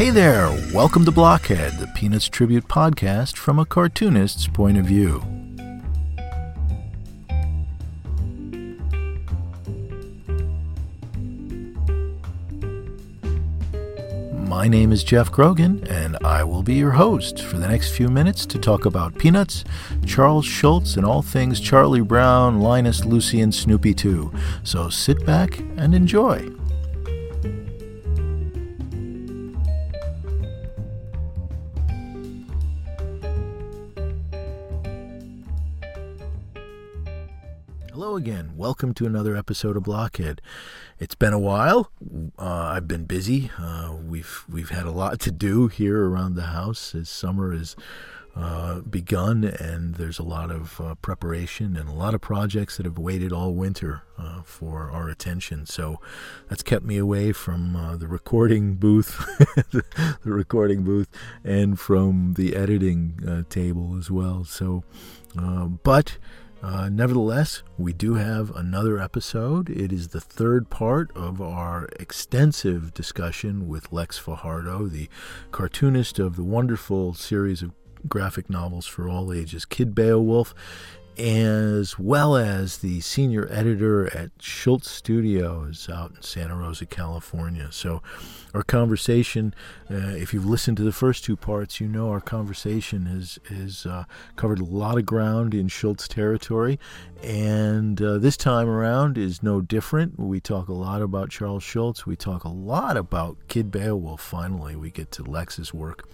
Hey there, welcome to Blockhead, the Peanuts Tribute podcast from a cartoonist's point of view. My name is Jeff Grogan, and I will be your host for the next few minutes to talk about Peanuts, Charles Schulz, and all things Charlie Brown, Linus, Lucy, and Snoopy too. So sit back and enjoy. Welcome to another episode of Blockhead. It's been a while. Uh, I've been busy. Uh, we've we've had a lot to do here around the house as summer has uh, begun, and there's a lot of uh, preparation and a lot of projects that have waited all winter uh, for our attention. So that's kept me away from uh, the recording booth, the, the recording booth, and from the editing table as well. So, but. Uh, nevertheless, we do have another episode. It is the third part of our extensive discussion with Lex Fajardo, the cartoonist of the wonderful series of graphic novels for all ages, Kid Beowulf, as well as the senior editor at Schulz Studios out in Santa Rosa, California. So, our conversation, uh, if you've listened to the first two parts, you know our conversation has has uh, covered a lot of ground in Schulz territory, and uh, this time around is no different. We talk a lot about Charles Schulz. We talk a lot about Kid Beowulf. Finally, we get to Lex's work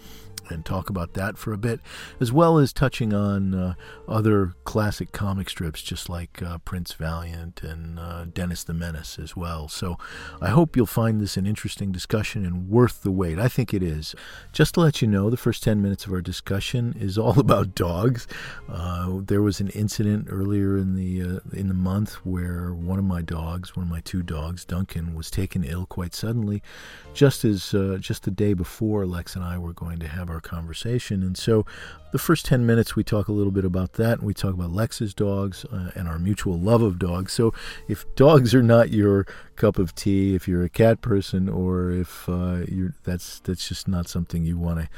and talk about that for a bit, as well as touching on uh, other classic comic strips, just like uh, Prince Valiant and uh, Dennis the Menace as well. So I hope you'll find this an interesting discussion and worth the wait. I think it is. Just to let you know, the first 10 minutes of our discussion is all about dogs. Uh, there was an incident earlier in the, uh, in the month where one of my dogs, one of my two dogs, Duncan, was taken ill quite suddenly, just as uh, just the day before Lex and I were going to have our our conversation. And so the first 10 minutes, we talk a little bit about that, and we talk about Lex's dogs uh, and our mutual love of dogs. So if dogs are not your cup of tea, if you're a cat person, or if uh, you're, that's, that's just not something you want to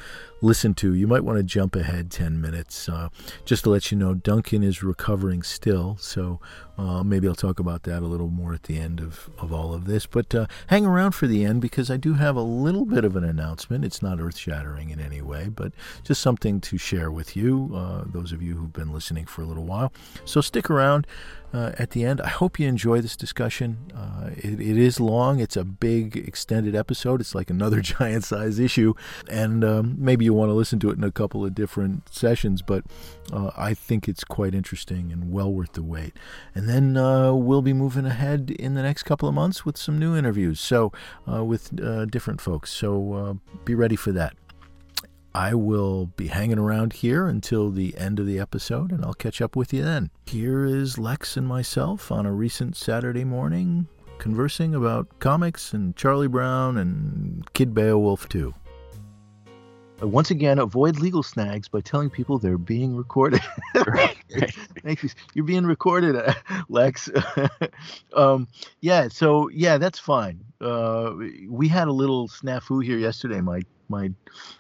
listen to, you might want to jump ahead 10 minutes. Uh, just to let you know, Duncan is recovering still, so uh, maybe I'll talk about that a little more at the end of, of all of this. But uh, hang around for the end because I do have a little bit of an announcement. It's not earth shattering in any way, but just something to share with you, uh, those of you who've been listening for a little while. So stick around uh, at the end. I hope you enjoy this discussion. Uh, it, it is long, it's a big, extended episode. It's like another giant size issue, and um, maybe you want to listen to it in a couple of different sessions, but uh, I think it's quite interesting and well worth the wait. And then uh, we'll be moving ahead in the next couple of months with some new interviews, so uh, with uh, different folks. So be ready for that. I will be hanging around here until the end of the episode, and I'll catch up with you then. Here is Lex and myself on a recent Saturday morning conversing about comics and Charlie Brown and Kid Beowulf too. Once again, avoid legal snags by telling people they're being recorded. right, right. You're being recorded, uh, Lex. um, yeah, so yeah, that's fine. Uh, we had a little snafu here yesterday. My my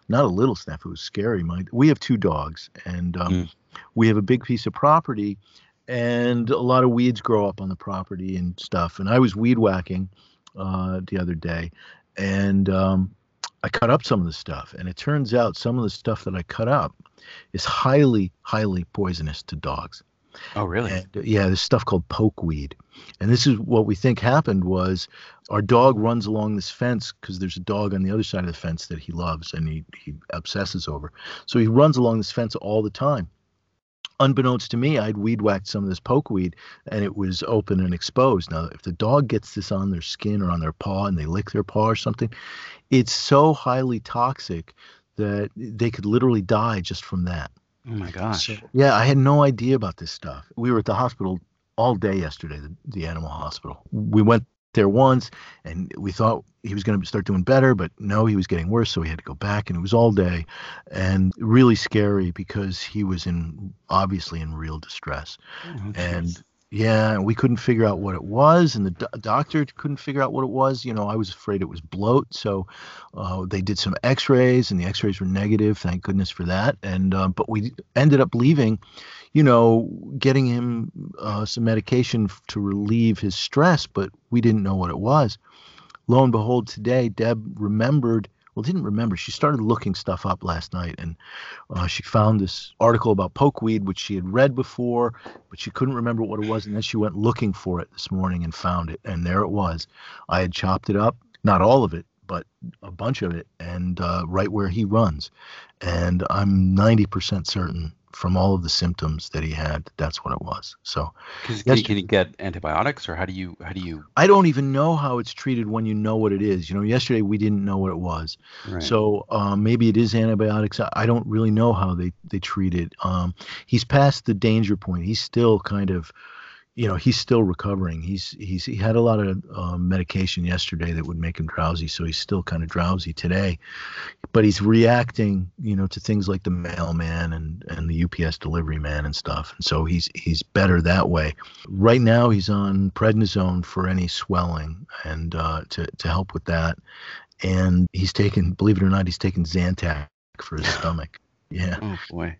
not a little snafu It was scary. My we have two dogs, and um, mm. we have a big piece of property, and a lot of weeds grow up on the property and stuff. And I was weed whacking uh, the other day, and um, I cut up some of the stuff, and it turns out some of the stuff that I cut up is highly, highly poisonous to dogs. Oh, really? And, yeah, this stuff called pokeweed. And this is what we think happened was our dog runs along this fence because there's a dog on the other side of the fence that he loves and he, he obsesses over. So he runs along this fence all the time. Unbeknownst to me, I'd weed whacked some of this pokeweed and it was open and exposed. Now, if the dog gets this on their skin or on their paw and they lick their paw or something, it's so highly toxic that they could literally die just from that. Oh my gosh. So, yeah, I had no idea about this stuff. We were at the hospital all day yesterday, the, the animal hospital. We went there once and we thought he was going to start doing better, but no, he was getting worse. So we had to go back and it was all day and really scary because he was in obviously in real distress. Oh, and Yeah, we couldn't figure out what it was, and the do- doctor couldn't figure out what it was. You know, I was afraid it was bloat, so uh, they did some X-rays, and the X-rays were negative. Thank goodness for that. And uh, but we ended up leaving, you know, getting him uh, some medication to relieve his stress, but we didn't know what it was. Lo and behold, today Deb remembered well, didn't remember. She started looking stuff up last night, and uh, she found this article about pokeweed, which she had read before, but she couldn't remember what it was. And then she went looking for it this morning and found it, and there it was. I had chopped it up, not all of it, but a bunch of it, and uh, right where he runs. And I'm 90% certain from all of the symptoms that he had, that's what it was. So, can, can you get antibiotics, or how do you how do you? I don't even know how it's treated when you know what it is. You know, yesterday we didn't know what it was, right. so um, maybe it is antibiotics. I don't really know how they they treat it. Um, he's past the danger point. He's still kind of you know he's still recovering. He's he's he had a lot of um, medication yesterday that would make him drowsy so he's still kind of drowsy today. But he's reacting you know to things like the mailman and and the UPS delivery man and stuff and so he's he's better that way. Right now he's on prednisone for any swelling and uh, to to help with that. And he's taken believe it or not he's taken Zantac for his stomach. Yeah. Oh boy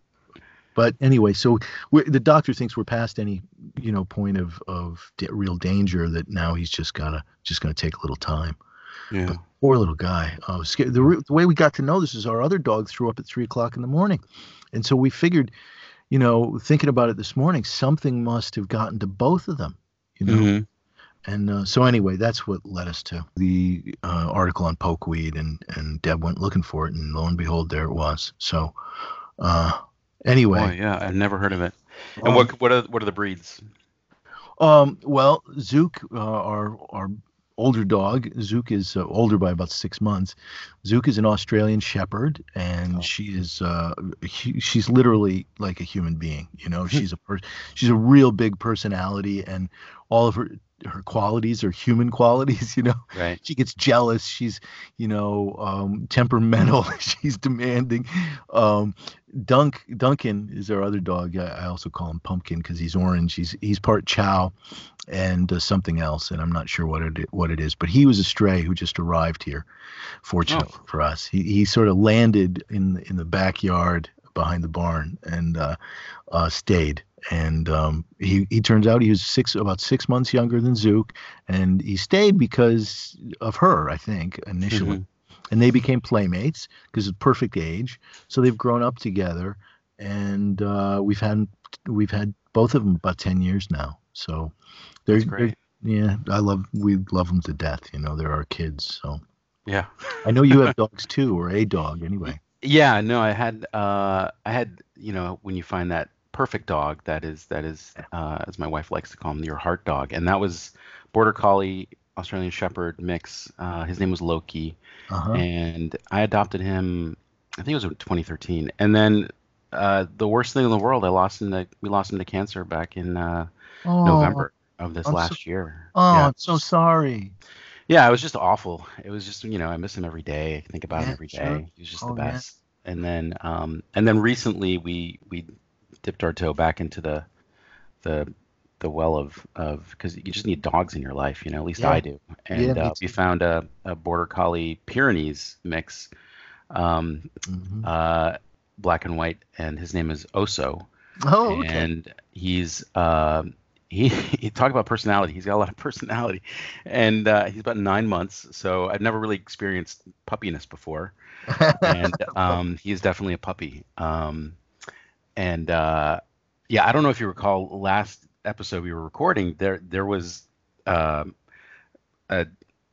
but anyway, so the doctor thinks we're past any, you know, point of of real danger. That now he's just gotta just gonna take a little time. Yeah. But poor little guy. Oh, scared. The, the way we got to know this is our other dog threw up at three o'clock in the morning, and so we figured, you know, thinking about it this morning, something must have gotten to both of them. You know. Mm-hmm. And uh, so anyway, that's what led us to the uh, article on pokeweed, and and Deb went looking for it, and lo and behold, there it was. So, uh, Anyway, oh, yeah, I've never heard of it. And um, what what are what are the breeds? Um, well, Zook, uh, our our older dog, Zook is uh, older by about six months. Zook is an Australian Shepherd, and oh. she is uh, he, she's literally like a human being. You know, she's a per- she's a real big personality, and all of her her qualities are human qualities you know? Right. She gets jealous. She's you know um, temperamental. She's demanding. Um, dunk duncan is our other dog. I, I also call him pumpkin because he's orange. He's he's part chow and uh, something else and i'm not sure what it what it is but he was a stray who just arrived here fortunately oh. for us. He, he sort of landed in in the backyard behind the barn and uh, uh, stayed and um, he he turns out he was six about six months younger than Zook, and he stayed because of her, I think, initially, mm-hmm. and they became playmates because of perfect age. So they've grown up together, and uh, we've had we've had both of them about ten years now. So they're, they're yeah, I love we love them to death. You know, they're our kids. So yeah, I know you have dogs too, or a dog anyway. Yeah, no, I had uh, I had you know when you find that perfect dog that is that is uh, as my wife likes to call him your heart dog. And that was border collie australian shepherd mix. Uh, his name was loki. Uh-huh. and i adopted him i think it was 2013 and then uh, the worst thing in the world i lost him to we lost him to cancer back in uh, oh, november of this I'm last so, year. Oh yeah. i'm so sorry. Yeah it was just awful. It was just you know i miss him every day. I think about yeah, him every day. Sure. he was just oh, the best. Yeah. and then um and then recently we we dipped our toe back into the the the well of of because you just need dogs in your life, you know. At least yeah. I do. And yeah, uh, we found a, a border collie Pyrenees mix, um, mm-hmm. uh, black and white, and his name is Oso. Oh, okay. And he's uh, he he talk about personality. He's got a lot of personality, and uh, he's about nine months. So I've never really experienced puppiness before, and um, he's definitely a puppy. Um, and uh, yeah, I don't know if you recall last episode we were recording. There there was um, a,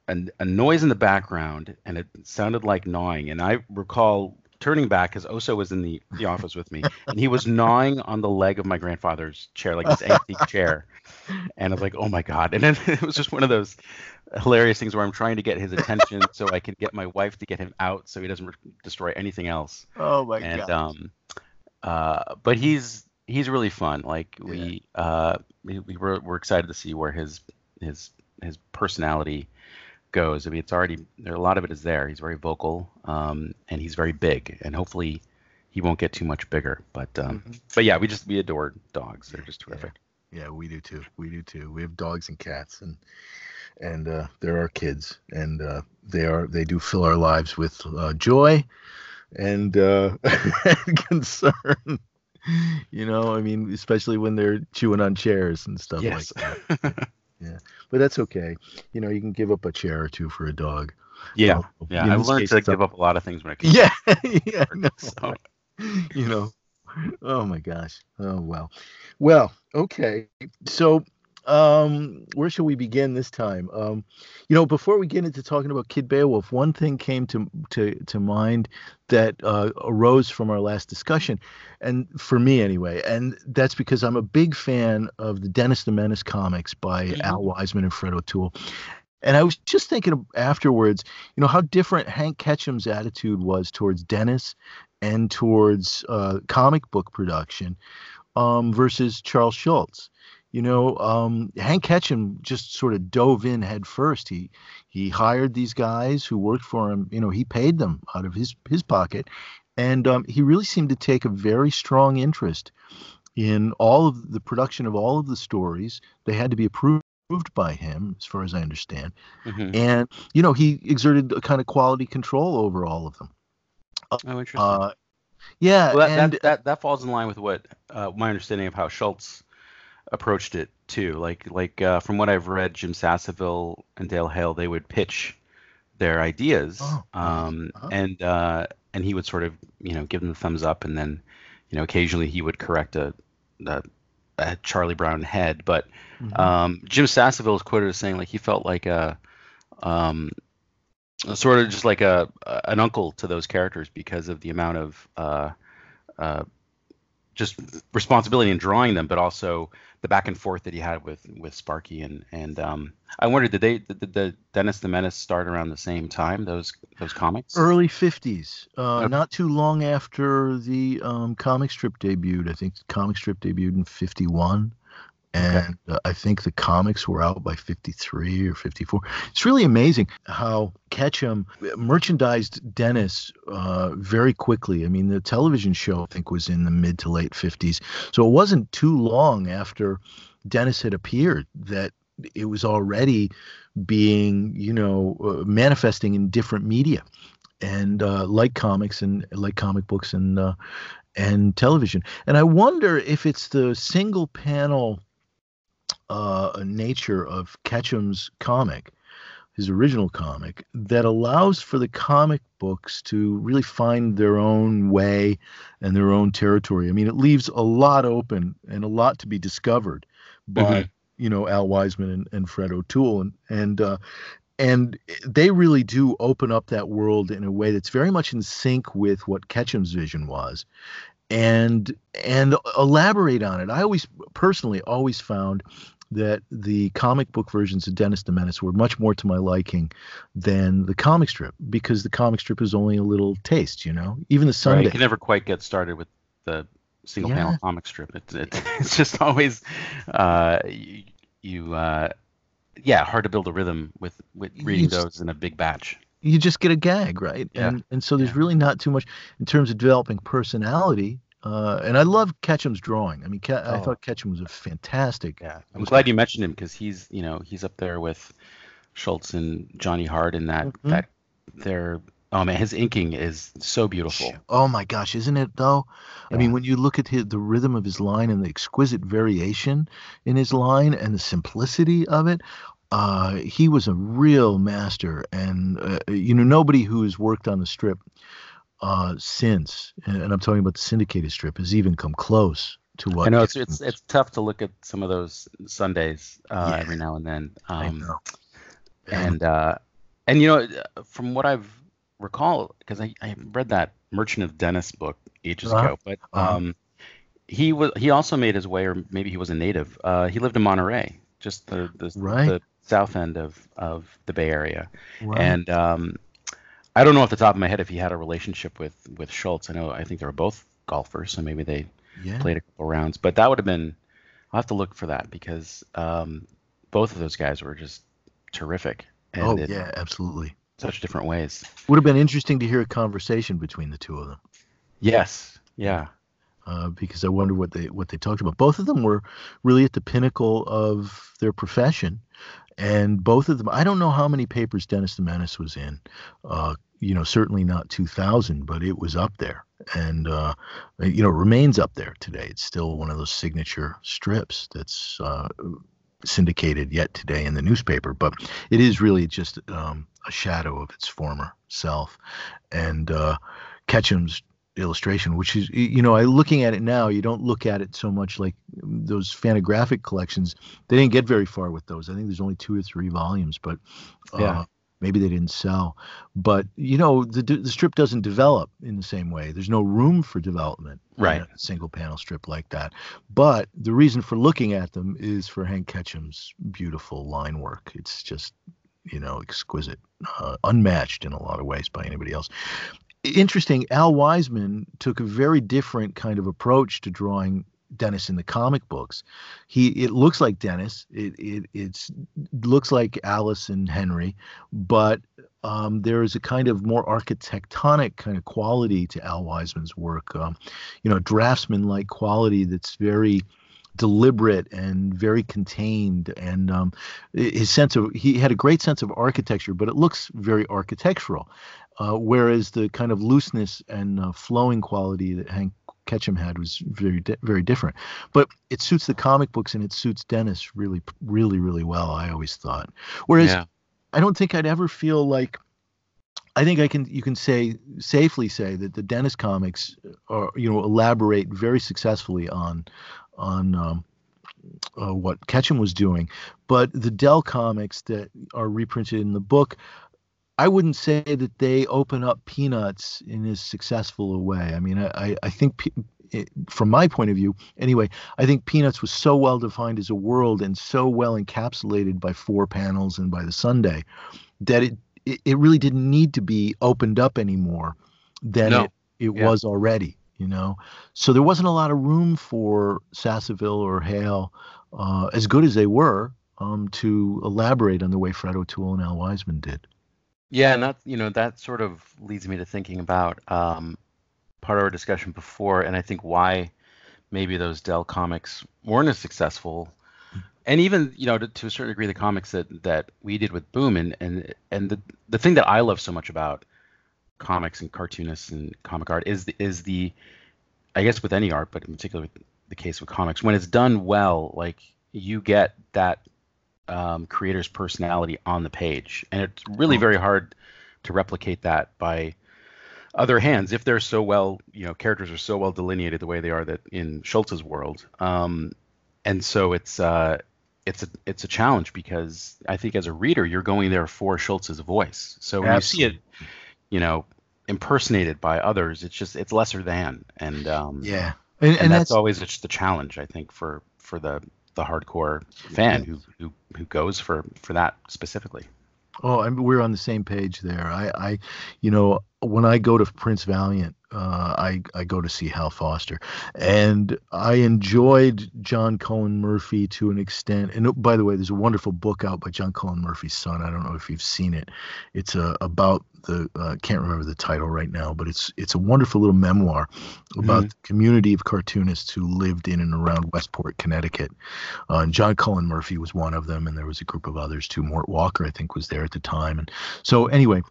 a, a noise in the background, and it sounded like gnawing. And I recall turning back because Oso was in the, the office with me, and he was gnawing on the leg of my grandfather's chair, like this antique chair. And I was like, oh my god! And then it was just one of those hilarious things where I'm trying to get his attention so I can get my wife to get him out so he doesn't re- destroy anything else. Oh my and, god! Um, uh, but he's he's really fun. Like we yeah. uh, we, we were we're excited to see where his his his personality goes. I mean, it's already there. A lot of it is there. He's very vocal, um, and he's very big, and hopefully he won't get too much bigger. But um, mm-hmm. but yeah, we just we adore dogs. They're just terrific. yeah, we do too. We do too. We have dogs and cats, and and uh, they're our kids, and uh, they are they do fill our lives with uh, joy and, uh, concern. You know, I mean, especially when they're chewing on chairs and stuff Yes. like that. yeah, but that's okay. You know, you can give up a chair or two for a dog. yeah, Well, yeah. I've learned to give up- up a lot of things when it comes. Yeah, yeah. no, So, you know oh my gosh oh well well okay so um where shall we begin this time um you know before we get into talking about kid beowulf one thing came to to to mind that uh, arose from our last discussion and for me anyway and that's because i'm a big fan of the dennis the menace comics by Mhm. al wiseman and fred o'toole and I was just thinking afterwards, you know, how different Hank Ketcham's attitude was towards Dennis and towards uh, comic book production um, versus Charles Schulz. You know, um, Hank Ketcham just sort of dove in head first. He he hired these guys who worked for him. You know, he paid them out of his his pocket, and um, he really seemed to take a very strong interest in all of the production of all of the stories. They had to be approved by him, as far as I understand mhm. and you know he exerted a kind of quality control over all of them. Oh, interesting. Uh, yeah, well, that, and that, that that falls in line with what uh, my understanding of how Schulz approached it too. Like like uh, from what I've read, Jim Sasseville and Dale Hale they would pitch their ideas, Oh, um, uh-huh. and uh, and he would sort of you know give them the thumbs up, and then you know occasionally he would correct a, a, a Charlie Brown head, but Mhm. um, Jim Sasseville is quoted as saying like he felt like a um, sort of just like a an uncle to those characters because of the amount of uh, uh, just responsibility in drawing them, but also the back and forth that he had with with Sparky and and um, I wondered did they did the Dennis the Menace start around the same time those those comics? early '50s, uh, Okay. not too long after the um, comic strip debuted. I think the comic strip debuted in '51. And uh, I think the comics were out by 53 or 54. It's really amazing how Ketcham merchandised Dennis uh, very quickly. I mean, the television show, I think, was in the mid to late 50s. So it wasn't too long after Dennis had appeared that it was already being, you know, uh, manifesting in different media and uh, like comics and like comic books and uh, and television. And I wonder if it's the single panel uh, nature of Ketcham's comic, his original comic, that allows for the comic books to really find their own way and their own territory. I mean, it leaves a lot open and a lot to be discovered by Mhm. you know Al Wiseman and, and Fred O'Toole and and uh, and they really do open up that world in a way that's very much in sync with what Ketcham's vision was and and elaborate on it. I always personally always found that the comic book versions of Dennis the Menace were much more to my liking than the comic strip because the comic strip is only a little taste, you know. Even the Right, Sunday. you can never quite get started with the single Yeah. panel comic strip. It's it, it's just always uh, you, you uh, yeah hard to build a rhythm with with reading those in a big batch. You just get a gag, right? Yeah. And and so there's Yeah. really not too much in terms of developing personality. Uh, and I love Ketcham's drawing. I mean, Ke- I Oh. thought Ketchum was a fantastic. Yeah, I'm glad you mentioned him because he's you know he's up there with Schulz and Johnny Hart in that Mhm. that they're oh man his inking is so beautiful. Oh my gosh, isn't it though? I mean, when you look at his, the rhythm of his line and the exquisite variation in his line and the simplicity of it, uh, he was a real master. And uh, you know, nobody who has worked on the strip uh, since, and, I'm talking about the syndicated strip, has even come close to what. I know it's it's it's tough to look at some of those Sundays uh, Yeah. every now and then. I Um, know. and uh, and you know from what I've recall because I, I read that Merchant of Dennis book ages Uh-huh. ago, but Uh-huh. um, he was he also made his way, or maybe he was a native. Uh, he lived in Monterey, just the the, Right. the south end of of the Bay Area, and um, I don't know off the top of my head if he had a relationship with with Schulz. I know I think they were both golfers, so maybe they yeah. played a couple rounds. But that would have been I'll have to look for that because um, both of those guys were just terrific. And Oh in yeah, absolutely. such different ways. Would have been interesting to hear a conversation between the two of them. Yes. Yeah. uh, because I wonder what they what they talked about. Both of them were really at the pinnacle of their profession, and both of them. I don't know how many papers Dennis the Menace was in. Uh, you know, certainly not 2000, but it was up there, and uh, you know, remains up there today. It's still one of those signature strips that's uh, syndicated yet today in the newspaper, but it is really just um, a shadow of its former self. And uh, Ketcham's illustration, which is, you know, I looking at it now, you don't look at it so much like those Fantagraphic collections. They didn't get very far with those. I think there's only two or three volumes, but uh, yeah. maybe they didn't sell. But you know, the the strip doesn't develop in the same way. There's no room for development right. a single panel strip like that. But the reason for looking at them is for Hank Ketcham's beautiful line work. It's just you know exquisite, uh, unmatched in a lot of ways by anybody else interesting. Al Wiseman took a very different kind of approach to drawing Dennis in the comic books. He it looks like Dennis. It it it's looks like Alice and Henry, but um, there is a kind of more architectonic kind of quality to Al Wiseman's work. Um, you know, draftsman-like quality that's very deliberate and very contained and um, his sense of he had a great sense of architecture but it looks very architectural uh, whereas the kind of looseness and uh, flowing quality that Hank Ketcham had was very di- very different. But it suits the comic books and it suits Dennis really really really well. I always thought. Whereas yeah. I don't think I'd ever feel like. I think I can you can say safely say that the Dennis comics are you know elaborate very successfully on on um, uh, what Ketcham was doing, but the Dell comics that are reprinted in the book I wouldn't say that they open up Peanuts in as successful a way. I mean, I, I think it, from my point of view, anyway, I think Peanuts was so well defined as a world and so well encapsulated by four panels and by the Sunday that it it, it really didn't need to be opened up anymore than no. it, it yeah. was already. You know, so there wasn't a lot of room for Sasseville or Hale, uh, as good as they were, um, to elaborate on the way Fred O'Toole and Al Wiseman did. Yeah, and that you know that sort of leads me to thinking about um, part of our discussion before, and I think why maybe those Dell comics weren't as successful, and even you know to, to a certain degree the comics that that we did with Boom, and and and the the thing that I love so much about comics and cartoonists and comic art is the, is the I guess with any art, but in particular the case with comics, when it's done well, like you get that um, creator's personality on the page, and it's really very hard to replicate that by other hands if they're so well, you know, characters are so well delineated the way they are that in Schulz's world. Um, and so it's uh, it's a it's a challenge because I think as a reader you're going there for Schulz's voice. So when Absolutely. you see it, you know, impersonated by others, it's just it's lesser than. And um, yeah, and, and, and that's, that's, always just the challenge I think for for the the hardcore fan who who who goes for for that specifically. Oh, and we're on the same page there. I, I, you know, when I go to Prince Valiant, uh, I I go to see Hal Foster, and I enjoyed John Cullen Murphy to an extent. And oh, by the way, there's a wonderful book out by John Cullen Murphy's son. I don't know if you've seen it. It's uh, about the uh, can't remember the title right now, but it's it's a wonderful little memoir about mm-hmm. the community of cartoonists who lived in and around Westport, Connecticut. Uh, and John Cullen Murphy was one of them, and there was a group of others too. Mort Walker, I think, was there at the time. And so anyway,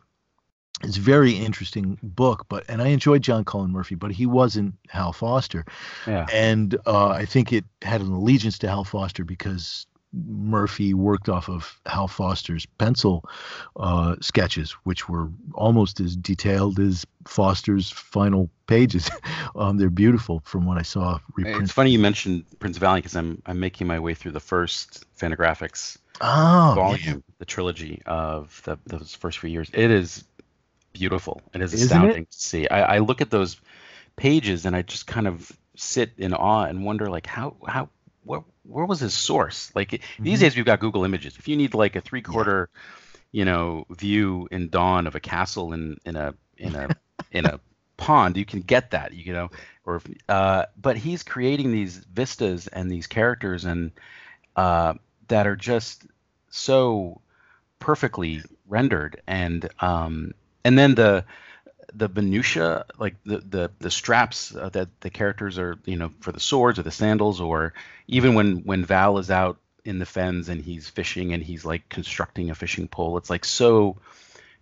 it's a very interesting book, but and I enjoyed John Cullen Murphy, but he wasn't Hal Foster. Yeah. And uh, I think it had an allegiance to Hal Foster because Murphy worked off of Hal Foster's pencil uh, sketches, which were almost as detailed as Foster's final pages. um, they're beautiful from what I saw. Reprinted. It's funny you mentioned Prince Valiant because I'm I'm making my way through the first Fantagraphics oh, volume, yeah. the trilogy of the, those first few years. It is beautiful. It is astounding it? to see. I, I look at those pages and I just kind of sit in awe and wonder like how how where, where was his source? Like mm-hmm. these days we've got Google Images. If you need like a three quarter, yeah. you know, view in dawn of a castle in in a in a in a pond, you can get that. You know, or uh, but he's creating these vistas and these characters and uh, that are just so perfectly rendered and um, and then the the minutia, like the the the straps uh, that the characters are, you know, for the swords or the sandals, or even when when Val is out in the fens and he's fishing and he's like constructing a fishing pole, it's like so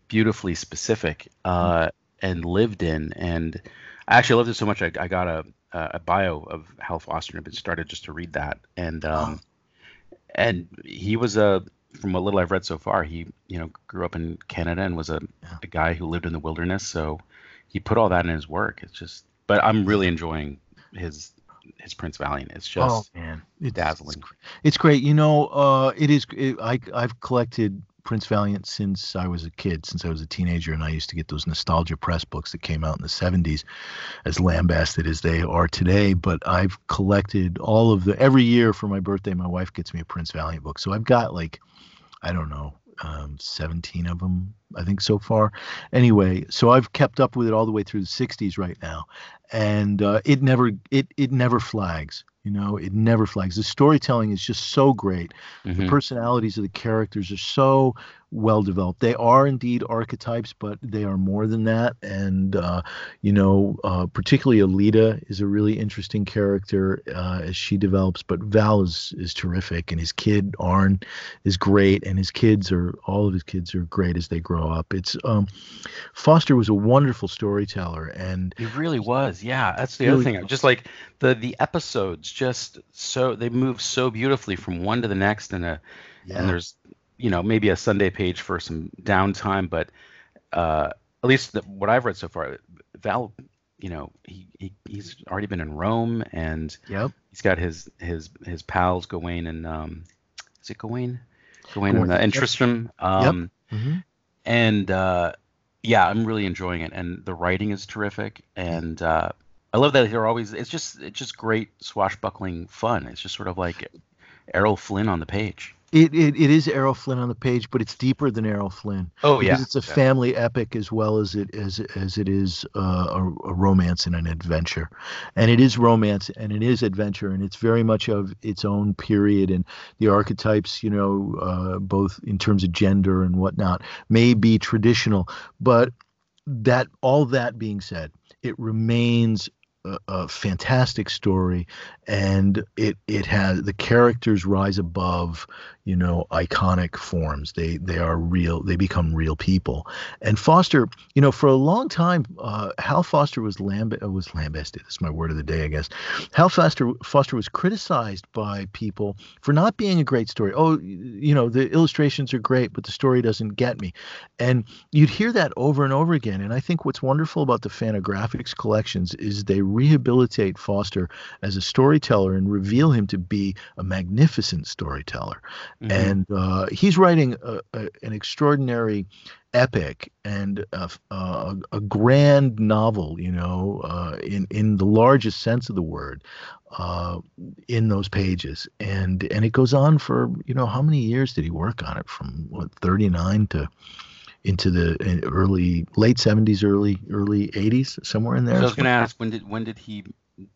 beautifully specific uh, and lived in. And I actually loved it so much. I, I got a a bio of Hal Foster and started just to read that. And um, and he was a from what little I've read so far, he you know grew up in Canada and was a, a guy who lived in the wilderness. So he put all that in his work. It's just, but I'm really enjoying his his Prince Valiant. It's just oh man, it's dazzling. It's, it's great. You know, uh, it is. It, I I've collected Prince Valiant since I was a kid, since I was a teenager, and I used to get those nostalgia press books that came out in the 70s, as lambasted as they are today. But I've collected all of the every year for my birthday. My wife gets me a Prince Valiant book, so I've got like, I don't know, um, 17 of them, I think, so far. Anyway, so I've kept up with it all the way through the 60s right now, and uh, it never it it never flags. You know, it never flags. The storytelling is just so great. Mm-hmm. The personalities of the characters are so well developed. They are indeed archetypes, but they are more than that. And uh, you know, uh, particularly Aleta is a really interesting character uh, as she develops. But Val is is terrific, and his kid Arn is great, and his kids are all of his kids are great as they grow up. It's um, Foster was a wonderful storyteller, and he really was. Yeah, that's the really, other thing. Just like the the episodes just so they move so beautifully from one to the next and a yeah. and there's you know maybe a sunday page for some downtime but uh at least the, what i've read so far val you know he, he he's already been in rome and yep. he's got his his his pals gawain and um is it gawain gawain, and, uh, and tristram um yep. mm-hmm. and uh yeah i'm really enjoying it and the writing is terrific and uh I love that they're always. It's just it's just great swashbuckling fun. It's just sort of like Errol Flynn on the page. It, it, it is Errol Flynn on the page, but it's deeper than Errol Flynn. Oh yeah, it's a yeah. family epic as well as it as as it is uh, a, a, romance and an adventure, and it is romance and it is adventure, and it's very much of its own period, and the archetypes, you know, uh, both in terms of gender and whatnot, may be traditional, but that all that being said, it remains a, fantastic story, and it it has the characters rise above you know iconic forms. They they are real. They become real people. And Foster, you know, for a long time, uh, Hal Foster was lamb uh, was lambasted. That's my word of the day, I guess. Hal Foster Foster was criticized by people for not being a great story. Oh, you know, the illustrations are great, but the story doesn't get me. And you'd hear that over and over again. And I think what's wonderful about the Fantagraphics collections is they rehabilitate Foster as a storyteller and reveal him to be a magnificent storyteller. Mm-hmm. And uh, he's writing a, a, an extraordinary epic and a, a, a, grand novel, you know, uh, in in the largest sense of the word, uh, in those pages, and and it goes on for you know how many years did he work on it? From what thirty nine to into the uh, early late 70s early early 80s somewhere in there so i was going to ask when did when did he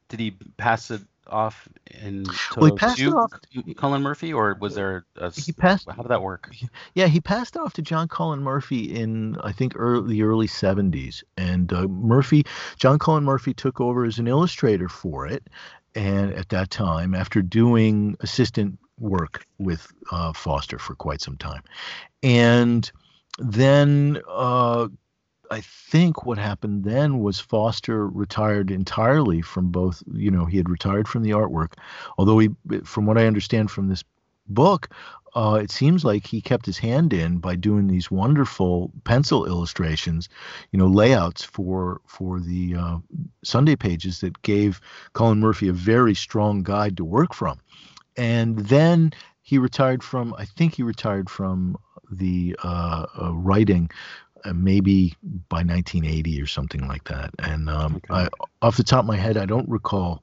did he pass it off in well, he passed it off to Cullen Murphy, or was there a, he passed? How did that work? Yeah, he passed off to John Cullen Murphy in I think early, the early '70s, and uh, Murphy, John Cullen Murphy, took over as an illustrator for it, and at that time, after doing assistant work with uh, Foster for quite some time, and then uh, I think what happened then was Foster retired entirely from both. You know, he had retired from the artwork, although he, from what I understand from this book, uh, it seems like he kept his hand in by doing these wonderful pencil illustrations, you know, layouts for for the uh, Sunday pages that gave Cullen Murphy a very strong guide to work from. And then he retired from. I think he retired from the uh, uh writing uh, maybe by 1980 or something like that. And um, okay. I, off the top of my head, I don't recall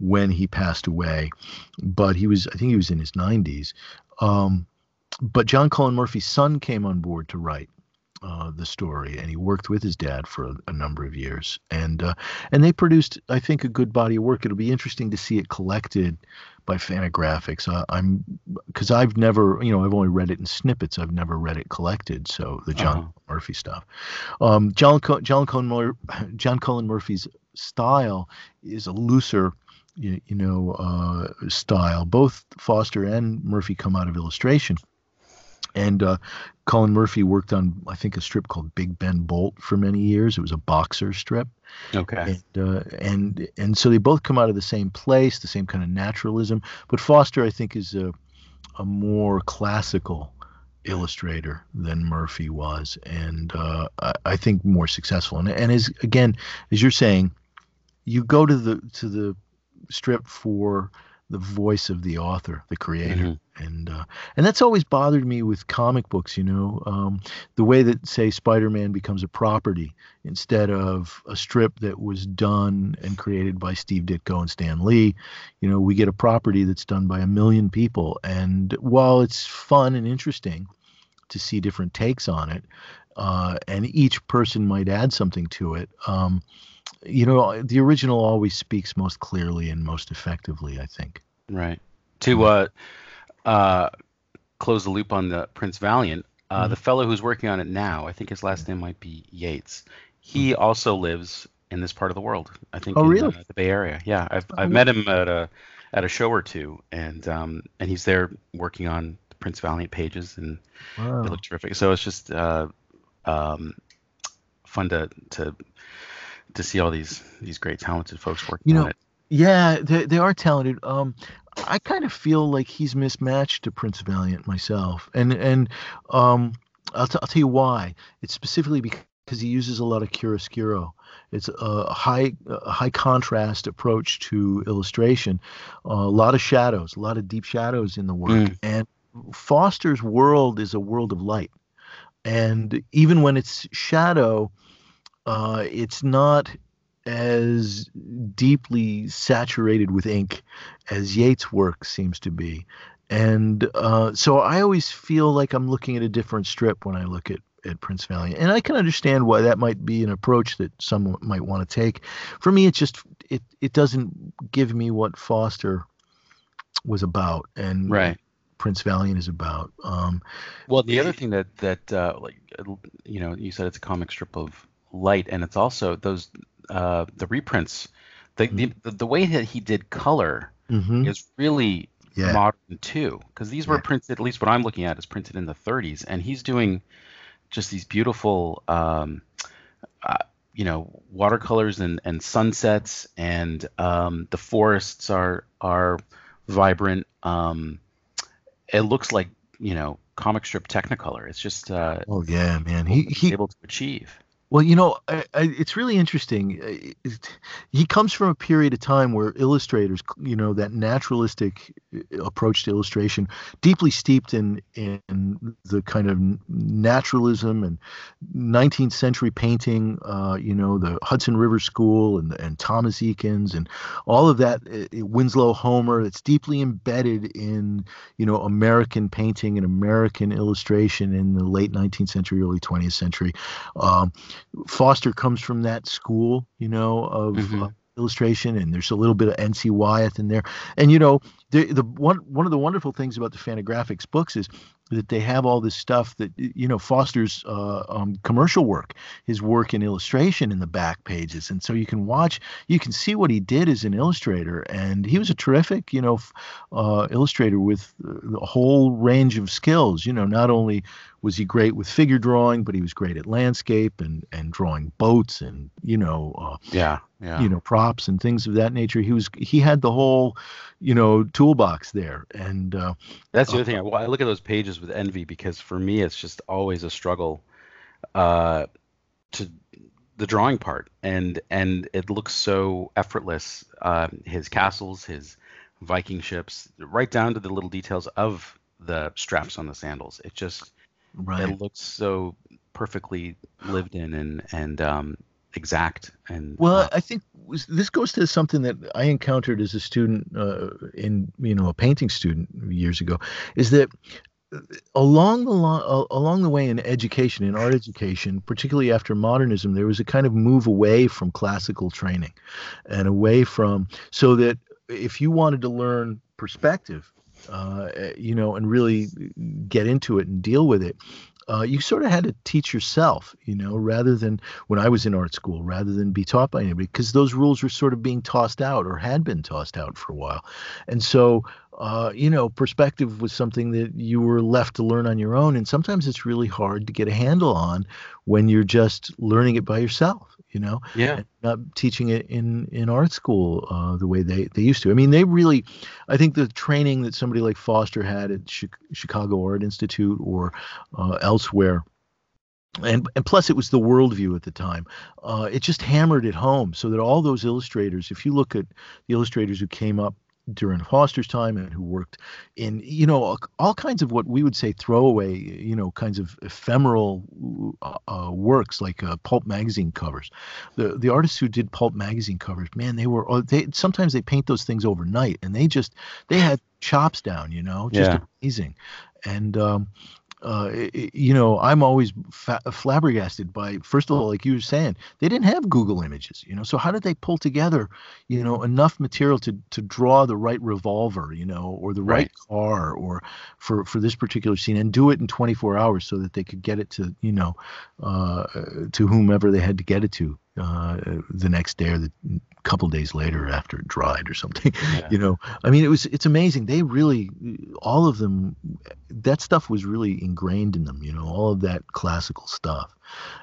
when he passed away, but he was I think he was in his 90s. Um, but John Cullen Murphy's son came on board to write uh, the story, and he worked with his dad for a, a number of years, and uh, and they produced, I think, a good body of work. It'll be interesting to see it collected by Fantagraphics. Uh, I'm because I've never, you know, I've only read it in snippets. I've never read it collected. So the John uh-huh. Murphy stuff. Um, John John Cullen John Cullen Murphy's style is a looser you, you know uh, style. Both Foster and Murphy come out of illustration. And uh, Cullen Murphy worked on, I think, a strip called Big Ben Bolt for many years. It was a boxer strip. Okay. And uh, and and so they both come out of the same place, the same kind of naturalism. But Foster, I think, is a a more classical illustrator than Murphy was, and uh, I, I, think more successful. And and as again, as you're saying, you go to the to the strip for the voice of the author, the creator, mm-hmm. And uh, and that's always bothered me with comic books. You know, um, the way that say Spider-Man becomes a property instead of a strip that was done and created by Steve Ditko and Stan Lee. You know, we get a property that's done by a million people, and while it's fun and interesting to see different takes on it, uh, and each person might add something to it. Um, you know, the original always speaks most clearly and most effectively, I think. Right. To uh, uh, close the loop on the Prince Valiant, uh, mm-hmm. the fellow who's working on it now, I think his last name might be Yeates. He mm-hmm. also lives in this part of the world. I think. Oh, in, really? Uh, the Bay Area. Yeah, I've I've oh, met him at a at a show or two, and um and he's there working on the Prince Valiant pages, and wow. they look terrific. So it's just uh, um, fun to to to see all these these great talented folks working you know, on it. Yeah, they they are talented. Um, I kind of feel like he's mismatched to Prince Valiant myself, and and um, I'll, t- I'll tell you why. It's specifically because he uses a lot of chiaroscuro. It's a high a high contrast approach to illustration, uh, a lot of shadows, a lot of deep shadows in the work, mm. and Foster's world is a world of light, and even when it's shadow uh, it's not as deeply saturated with ink as Yeates' work seems to be. And uh, so I always feel like I'm looking at a different strip when I look at, at Prince Valiant. And I can understand why that might be an approach that someone might want to take. For me, it just it it doesn't give me what Foster was about. And right. Prince Valiant is about. Um, well, the other thing that that uh, like you know, you said it's a comic strip of light, and it's also those uh, the reprints. The, mm-hmm. the the way that he did color mm-hmm. is really yeah. modern too, because these were yeah. printed. At least what I'm looking at is printed in the 30s, and he's doing just these beautiful, um, uh, you know, watercolors and and sunsets, and um, the forests are are vibrant. Um, it looks like you know comic strip Technicolor. It's just uh, oh yeah, man. He he able to achieve. Well, you know, I, I, it's really interesting. Uh, he comes from a period of time where illustrators, you know, that naturalistic approach to illustration, deeply steeped in in the kind of naturalism and 19th century painting. Uh, you know, the Hudson River School and and Thomas Eakins and all of that. Uh, Winslow Homer. It's deeply embedded in you know American painting and American illustration in the late 19th century, early 20th century. Um, Foster comes from that school, you know, of mm-hmm. uh, illustration, and there's a little bit of N.C. Wyeth in there. And you know, the the one one of the wonderful things about the Fantagraphics books is that they have all this stuff that you know Foster's uh, um, commercial work, his work in illustration in the back pages, and so you can watch, you can see what he did as an illustrator, and he was a terrific, you know, uh, illustrator with uh, a whole range of skills. You know, not only was he great with figure drawing, but he was great at landscape and and drawing boats and you know, uh, yeah, yeah, you know, props and things of that nature. He was he had the whole, you know, toolbox there, and uh, that's the other thing. I, I look at those pages with envy because for me it's just always a struggle uh, to the drawing part and and it looks so effortless uh, his castles his viking ships right down to the little details of the straps on the sandals it just right. it looks so perfectly lived in and and um, exact and well uh, i think this goes to something that i encountered as a student uh, in you know a painting student years ago is that along the lo- along the way in education in art education particularly after modernism there was a kind of move away from classical training and away from so that if you wanted to learn perspective uh, you know and really get into it and deal with it uh, you sort of had to teach yourself, you know, rather than when I was in art school, rather than be taught by anybody, because those rules were sort of being tossed out or had been tossed out for a while. And so, uh, you know, perspective was something that you were left to learn on your own. And sometimes it's really hard to get a handle on when you're just learning it by yourself you know yeah not teaching it in in art school uh, the way they they used to i mean they really i think the training that somebody like foster had at chicago art institute or uh, elsewhere and and plus it was the worldview at the time. Uh, it just hammered it home so that all those illustrators, if you look at the illustrators who came up during Foster's time and who worked in, you know, all kinds of what we would say throwaway, you know, kinds of ephemeral uh, uh, works like uh, pulp magazine covers. The the artists who did pulp magazine covers, man, they were uh, they sometimes they paint those things overnight and they just they had chops down, you know, just yeah. amazing. And um, uh, you know, I'm always fa- flabbergasted by, first of all, like you were saying, they didn't have Google images, you know, so how did they pull together, you know, enough material to to draw the right revolver, you know, or the right, right. car, or for for this particular scene, and do it in 24 hours so that they could get it to, you know, uh, to whomever they had to get it to uh, the next day or the couple days later after it dried or something. Yeah. You know, I mean, it was it's amazing. They really, all of them, that stuff was really ingrained in them. You know, all of that classical stuff.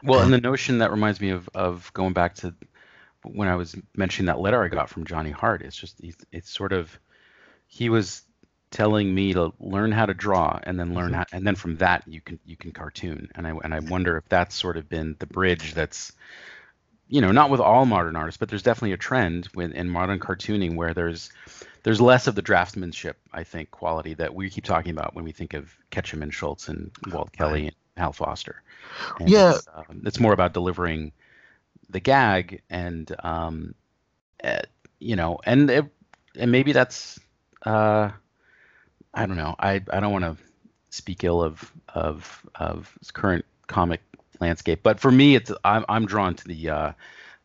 Well, and, and the notion that reminds me of of going back to when I was mentioning that letter I got from Johnny Hart. It's just it's sort of he was telling me to learn how to draw and then learn mm-hmm. how and then from that you can you can cartoon and I and I wonder if that's sort of been the bridge that's you know, not with all modern artists, but there's definitely a trend with, in modern cartooning where there's there's less of the draftsmanship, I think, quality that we keep talking about when we think of Ketcham and Schulz and Walt Kelly and Hal Foster. And yeah, it's, um, it's, more about delivering the gag and um, uh, you know, and it, and maybe that's uh, I don't know. I I don't want to speak ill of of of current comic landscape. But for me, it's I'm I'm drawn to the uh,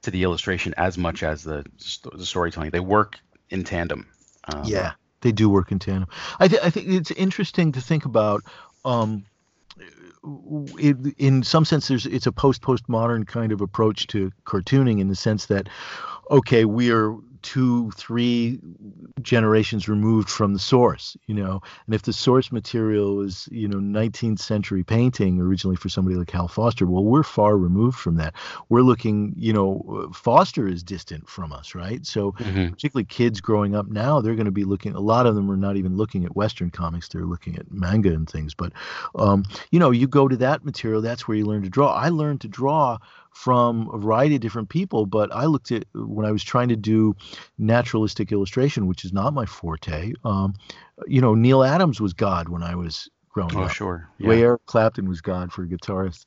to the illustration as much as the the storytelling. They work in tandem. Um, yeah, they do work in tandem. I th- I think it's interesting to think about. Um, it, in some sense, there's it's a post postmodern kind of approach to cartooning in the sense that, okay, we are two, three generations removed from the source, you know. And if the source material is, you know, 19th century painting originally for somebody like Hal Foster, well, we're far removed from that. We're looking, you know, Foster is distant from us, right? So, mm-hmm. particularly kids growing up now, they're going to be looking. A lot of them are not even looking at Western comics; they're looking at manga and things. But, um, you know, you go to that material, that's where you learn to draw. I learned to draw from a variety of different people, but I looked at when I was trying to do naturalistic illustration, which is not my forte. Um, you know, Neal Adams was God when I was growing oh, up. sure. Yeah. Way Eric Clapton was God for guitarists,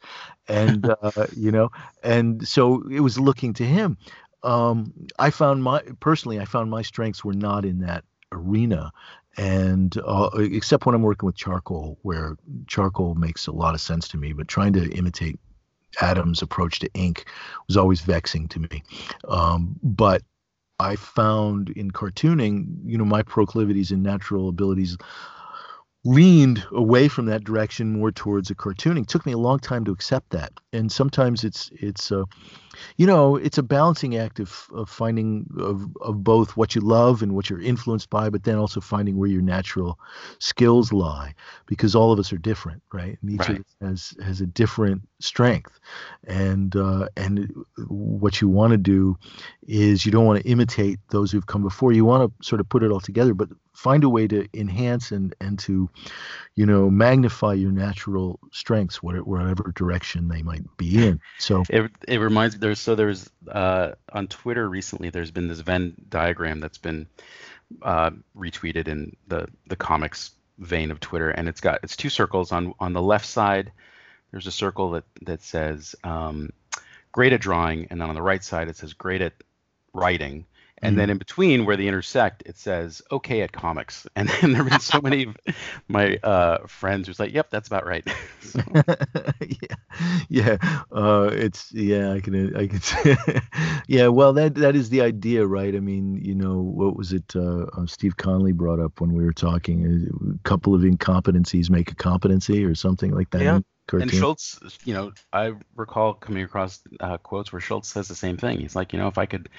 and uh, you know, and so it was looking to him. Um, I found my personally, I found my strengths were not in that arena, and uh, except when I'm working with charcoal, where charcoal makes a lot of sense to me. But trying to imitate Adams' approach to ink was always vexing to me. Um, but I found in cartooning, you know, my proclivities and natural abilities leaned away from that direction more towards a cartooning. It took me a long time to accept that, and sometimes it's it's uh, you know it's a balancing act of, of finding of, of both what you love and what you're influenced by, but then also finding where your natural skills lie, because all of us are different, right? And each right. of us has has a different strength, and uh, and what you want to do is you don't want to imitate those who've come before. You want to sort of put it all together, but find a way to enhance and and to you know magnify your natural strengths whatever direction they might be in so it, it reminds me there's so there's uh, on twitter recently there's been this venn diagram that's been uh, retweeted in the the comics vein of twitter and it's got it's two circles. On on the left side there's a circle that that says um, great at drawing and then on the right side it says great at writing and mm then in between where they intersect it says okay at comics. And then there have been so many of my uh, friends who's like yep that's about right. So. yeah. Yeah. Uh, it's yeah i can i can yeah well that that is the idea right? I mean you know what was it uh, uh steve conley brought up when we were talking a couple of incompetencies make a competency or something like that. Yeah cartoon. And Schulz, you know, I recall coming across uh, quotes where Schulz says the same thing. He's like, you know, if I could,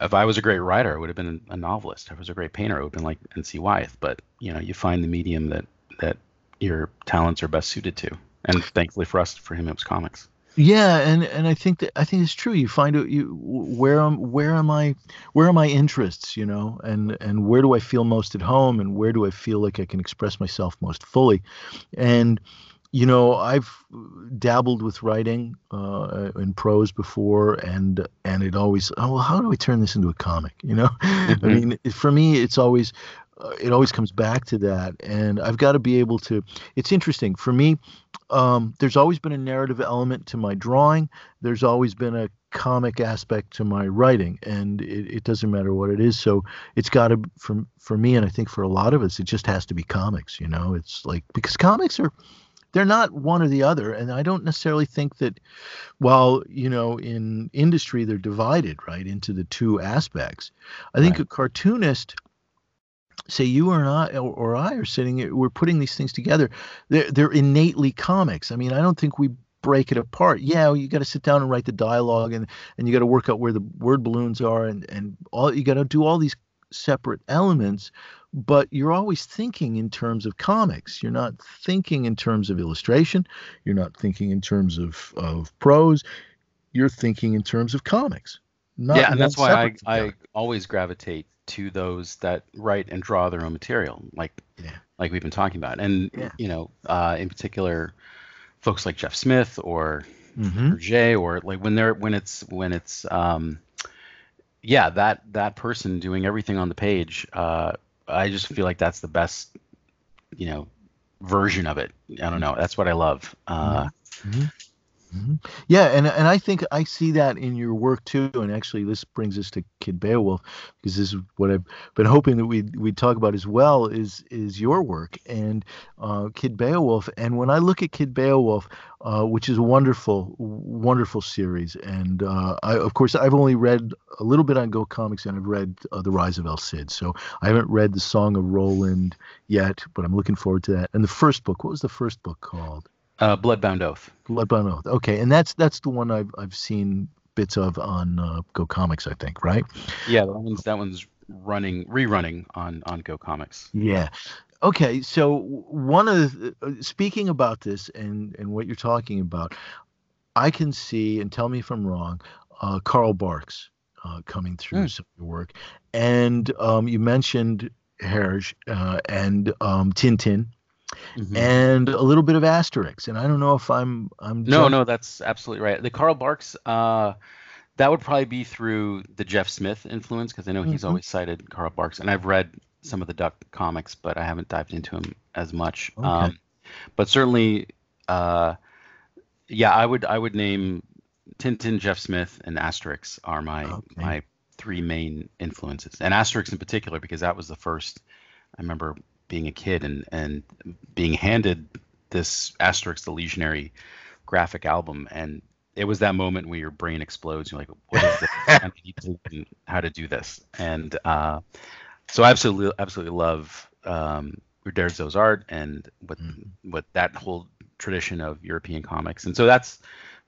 if I was a great writer, I would have been a novelist. If I was a great painter, I would have been like N.C. Wyeth. But you know, you find the medium that that your talents are best suited to. And thankfully for us, for him, it was comics. Yeah, and and I think that I think it's true. You find out you where am where am I where are my interests, you know, and and where do I feel most at home, and where do I feel like I can express myself most fully, and you know I've dabbled with writing uh, in prose before, and and it always oh well how do I turn this into a comic, you know? Mm-hmm. I mean, for me it's always uh, it always comes back to that and i've got to be able to it's interesting for me um, there's always been a narrative element to my drawing. There's always been a comic aspect to my writing, and it, it doesn't matter what it is. So it's got to for for me, and I think for a lot of us, it just has to be comics. You know, it's like because comics are they're not one or the other, and I don't necessarily think that while you know in industry they're divided right into the two aspects. I think right. a cartoonist say you or I or, or I are sitting we're putting these things together they're, they're innately comics i mean i don't think we break it apart yeah you got to sit down and write the dialogue and and you got to work out where the word balloons are and and all you got to do all these separate elements but you're always thinking in terms of comics you're not thinking in terms of illustration you're not thinking in terms of of prose you're thinking in terms of comics yeah and that's why I, I always gravitate to those that write and draw their own material, like yeah. like we've been talking about, and yeah. you know, uh, in particular, folks like Jeff Smith or mm-hmm. or Jay, or like when they're when it's when it's um, yeah, that that person doing everything on the page. Uh, I just feel like that's the best, you know, version of it. I don't know. That's what I love. Uh, mm-hmm. Mm-hmm. Yeah, and and I think I see that in your work too. And actually, this brings us to Kid Beowulf because this is what I've been hoping that we we talk about as well is is your work and uh, Kid Beowulf. And when I look at Kid Beowulf, uh, which is a wonderful wonderful series, and uh, I of course I've only read a little bit on Go Comics and I've read uh, The Rise of El Cid, so I haven't read the Song of Roland yet, but I'm looking forward to that. And the first book, what was the first book called? Uh, Bloodbound Oath. Bloodbound Oath. Okay, and that's that's the one I've I've seen bits of on uh, Go Comics, I think, right? Yeah, that one's that one's running rerunning on on Go Comics. Yeah. Okay, so one of the, speaking about this and and what you're talking about, I can see and tell me if I'm wrong. Uh, Carl Barks uh, coming through mm. some of your work, and um, you mentioned Hergé uh, and um, Tintin mm-hmm. and a little bit of Asterix. And I don't know if I'm I'm no no that's absolutely right. The Carl Barks uh, that would probably be through the Jeff Smith influence because I know he's mm-hmm. always cited Carl Barks, and I've read some of the Duck comics, but I haven't dived into him as much. Okay. Um, but certainly, uh, yeah, I would I would name Tintin, Jeff Smith, and Asterix are my okay. my three main influences, and Asterix in particular because that was the first. I remember being a kid and and being handed this Asterix the Legionary graphic album and it was that moment where your brain explodes. You're like, what is this? I need to how to do this. And uh, so I absolutely absolutely love um, Uderzo's art and what mm. what that whole tradition of European comics. And so that's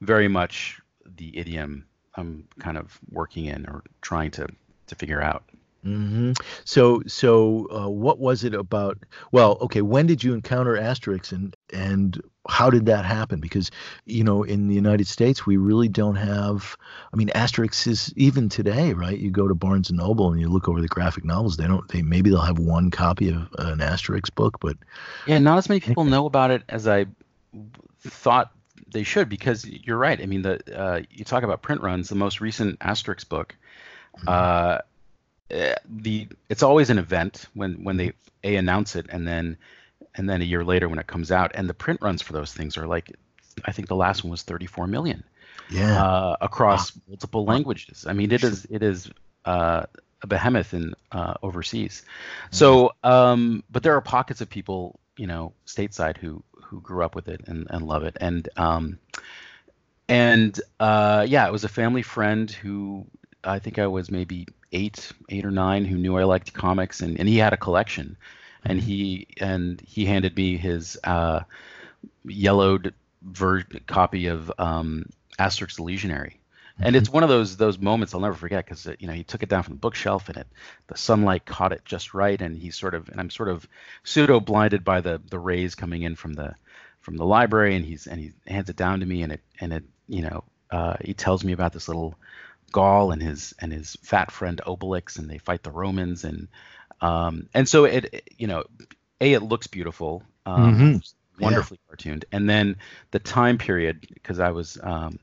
very much the idiom I'm kind of working in or trying to to figure out. Mm-hmm. So, so uh, what was it about? Well, okay, when did you encounter Asterix, and and how did that happen? Because you know, in the United States, we really don't have. I mean, Asterix is even today, right? You go to Barnes and Noble and you look over the graphic novels. They don't. They maybe they'll have one copy of an Asterix book, but yeah, not as many people know about it as I thought they should. Because you're right. I mean, the uh, you talk about print runs. The most recent Asterix book. Mm-hmm. Uh, uh, the it's always an event when when they a announce it and then and then a year later when it comes out and the print runs for those things are like I think the last one was 34 million. Yeah. Uh, across wow. multiple languages. I mean, it is it is uh, a behemoth in uh, overseas. Mm-hmm. So, um, but there are pockets of people, you know, stateside who who grew up with it and, and love it. And um, and uh, yeah, it was a family friend who I think I was maybe eight, eight or nine, who knew I liked comics, and, and he had a collection, and mm-hmm. he and he handed me his uh, yellowed ver- copy of um, Asterix the Legionary, and it's one of those those moments I'll never forget because you know he took it down from the bookshelf and it the sunlight caught it just right, and he's sort of and I'm sort of pseudo blinded by the the rays coming in from the from the library, and he's and he hands it down to me, and it and it you know uh, he tells me about this little Gaul and his and his fat friend Obelix, and they fight the Romans, and um, and so it you know a it looks beautiful, um, Mm-hmm. wonderfully cartooned, and then the time period because I was um,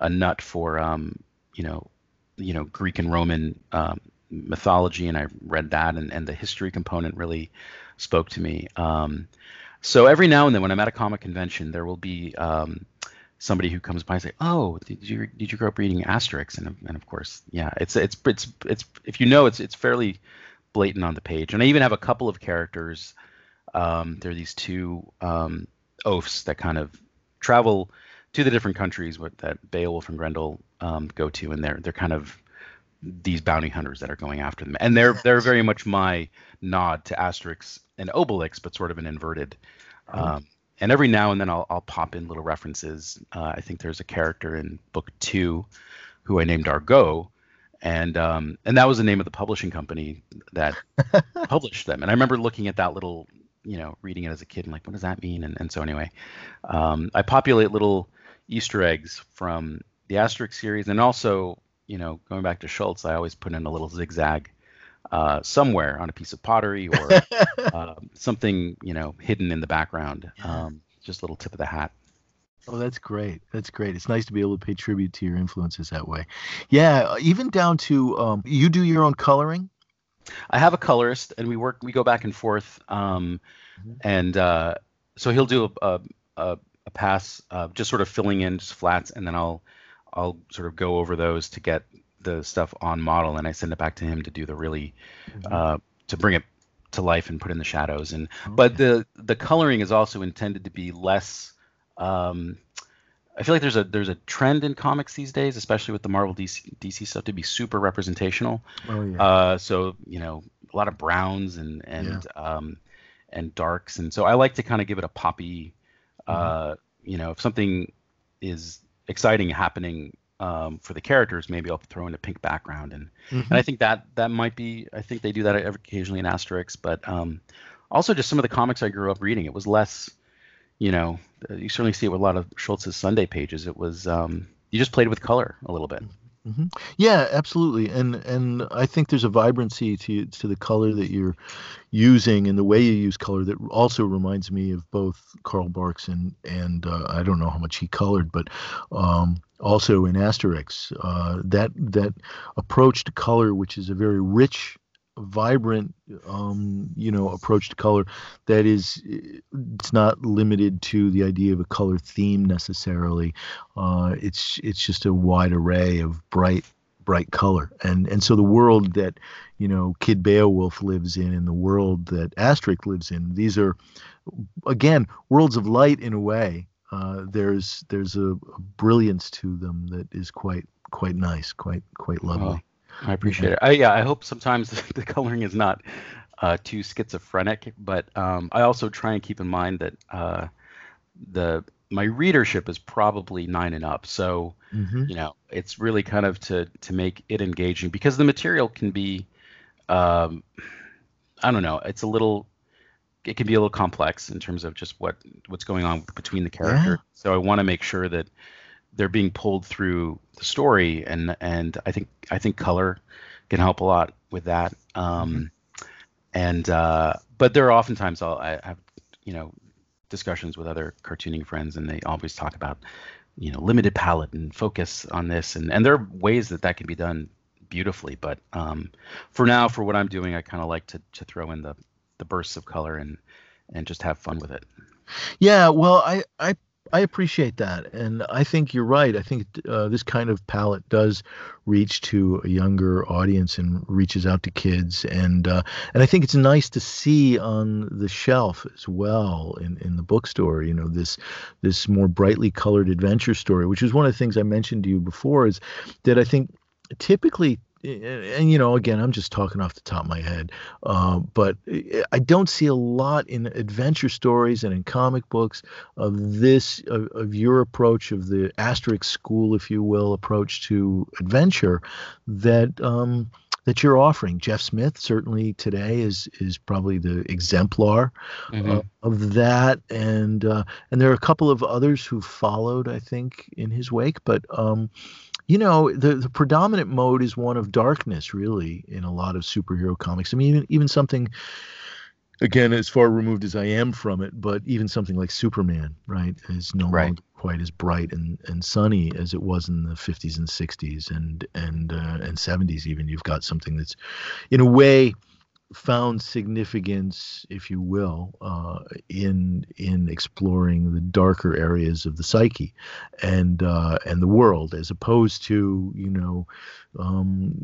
a nut for um, you know you know Greek and Roman um, mythology, and I read that, and and the history component really spoke to me. Um, so every now and then, when I'm at a comic convention, there will be um, somebody who comes by and say, "Oh, did you did you grow up reading Asterix?" And and of course, yeah, it's it's it's it's if you know, it's it's fairly blatant on the page. And I even have a couple of characters. Um, there are these two um, oafs that kind of travel to the different countries what, that Beowulf and Grendel um, go to, and they're they're kind of these bounty hunters that are going after them, and they're they're very much my nod to Asterix and Obelix, but sort of an inverted. Um, and every now and then I'll I'll pop in little references. Uh, I think there's a character in book two who I named Argo, and um, and that was the name of the publishing company that published them. And I remember looking at that little, you know, reading it as a kid and like, what does that mean? And and so anyway, um, I populate little Easter eggs from the Asterix series, and also, you know, going back to Schulz, I always put in a little zigzag uh, somewhere on a piece of pottery or uh, something, you know, hidden in the background. Um, just a little tip of the hat. Oh, that's great. That's great. It's nice to be able to pay tribute to your influences that way. Yeah, even down to um, you do your own coloring. I have a colorist, and we work. We go back and forth, um, Mhm. and uh, so he'll do a a, a, a pass, uh, just sort of filling in just flats, and then I'll I'll sort of go over those to get the stuff on model, and I send it back to him to do the really uh, to bring it to life and put in the shadows. And but the the coloring is also intended to be less. Um, I feel like there's a there's a trend in comics these days, especially with the Marvel DC, DC stuff, to be super representational. oh yeah. Uh, so you know, a lot of browns and and um, and darks, and so I like to kind of give it a poppy. Uh, you know, if something is exciting happening um, for the characters, maybe I'll throw in a pink background, and Mhm. and I think that that might be. I think they do that occasionally in Asterix, but um, also just some of the comics I grew up reading. It was less, you know, uh, you certainly see it with a lot of Schulz's Sunday pages. It was um, you just played with color a little bit. Yeah, absolutely, and and I think there's a vibrancy to to the color that you're using and the way you use color that also reminds me of both Carl Barks and and uh, I don't know how much he colored, but um, also in Asterix, uh, that that approach to color, which is a very rich, vibrant, um, you know, approach to color, that is, it's not limited to the idea of a color theme necessarily. Uh, it's it's just a wide array of bright bright color and and so the world that you know kid beowulf lives in and the world that asterix lives in these are again worlds of light in a way uh, there's there's a, a brilliance to them that is quite quite nice quite quite lovely I appreciate it. I, yeah, I hope sometimes the coloring is not uh, too schizophrenic, but um, I also try and keep in mind that uh, the my readership is probably nine and up. So Mhm. you know, it's really kind of to to make it engaging because the material can be, um, I don't know, it's a little, it can be a little complex in terms of just what what's going on between the character. So I want to make sure that they're being pulled through the story, and and I think I think color can help a lot with that. Um, and uh, but there are oftentimes I'll I have you know discussions with other cartooning friends, and they always talk about you know limited palette and focus on this, and and there are ways that that can be done beautifully. But um, for now, for what I'm doing, I kind of like to to throw in the the bursts of color and and just have fun with it. Yeah, well, I I I appreciate that, and I think you're right. I think uh, this kind of palette does reach to a younger audience and reaches out to kids, and uh, and I think it's nice to see on the shelf as well in, in the bookstore. You know, this this more brightly colored adventure story, which is one of the things I mentioned to you before, is that I think typically and you know, again, I'm just talking off the top of my head, uh, but I don't see a lot in adventure stories and in comic books of this of, of your approach of the Asterix school, if you will, approach to adventure that um, that you're offering. Jeff Smith certainly today is is probably the exemplar mm-hmm. uh, of that, and uh, and there are a couple of others who followed, I think, in his wake. But um, you know, the the predominant mode is one of darkness, really, in a lot of superhero comics. I mean, even even something again, as far removed as I am from it, but even something like Superman, right, is no right. longer quite as bright and, and sunny as it was in the 50s and 60s and and uh, and 70s. Even you've got something that's, in a way, found significance, if you will, uh, in in exploring the darker areas of the psyche and uh, and the world, as opposed to you know um,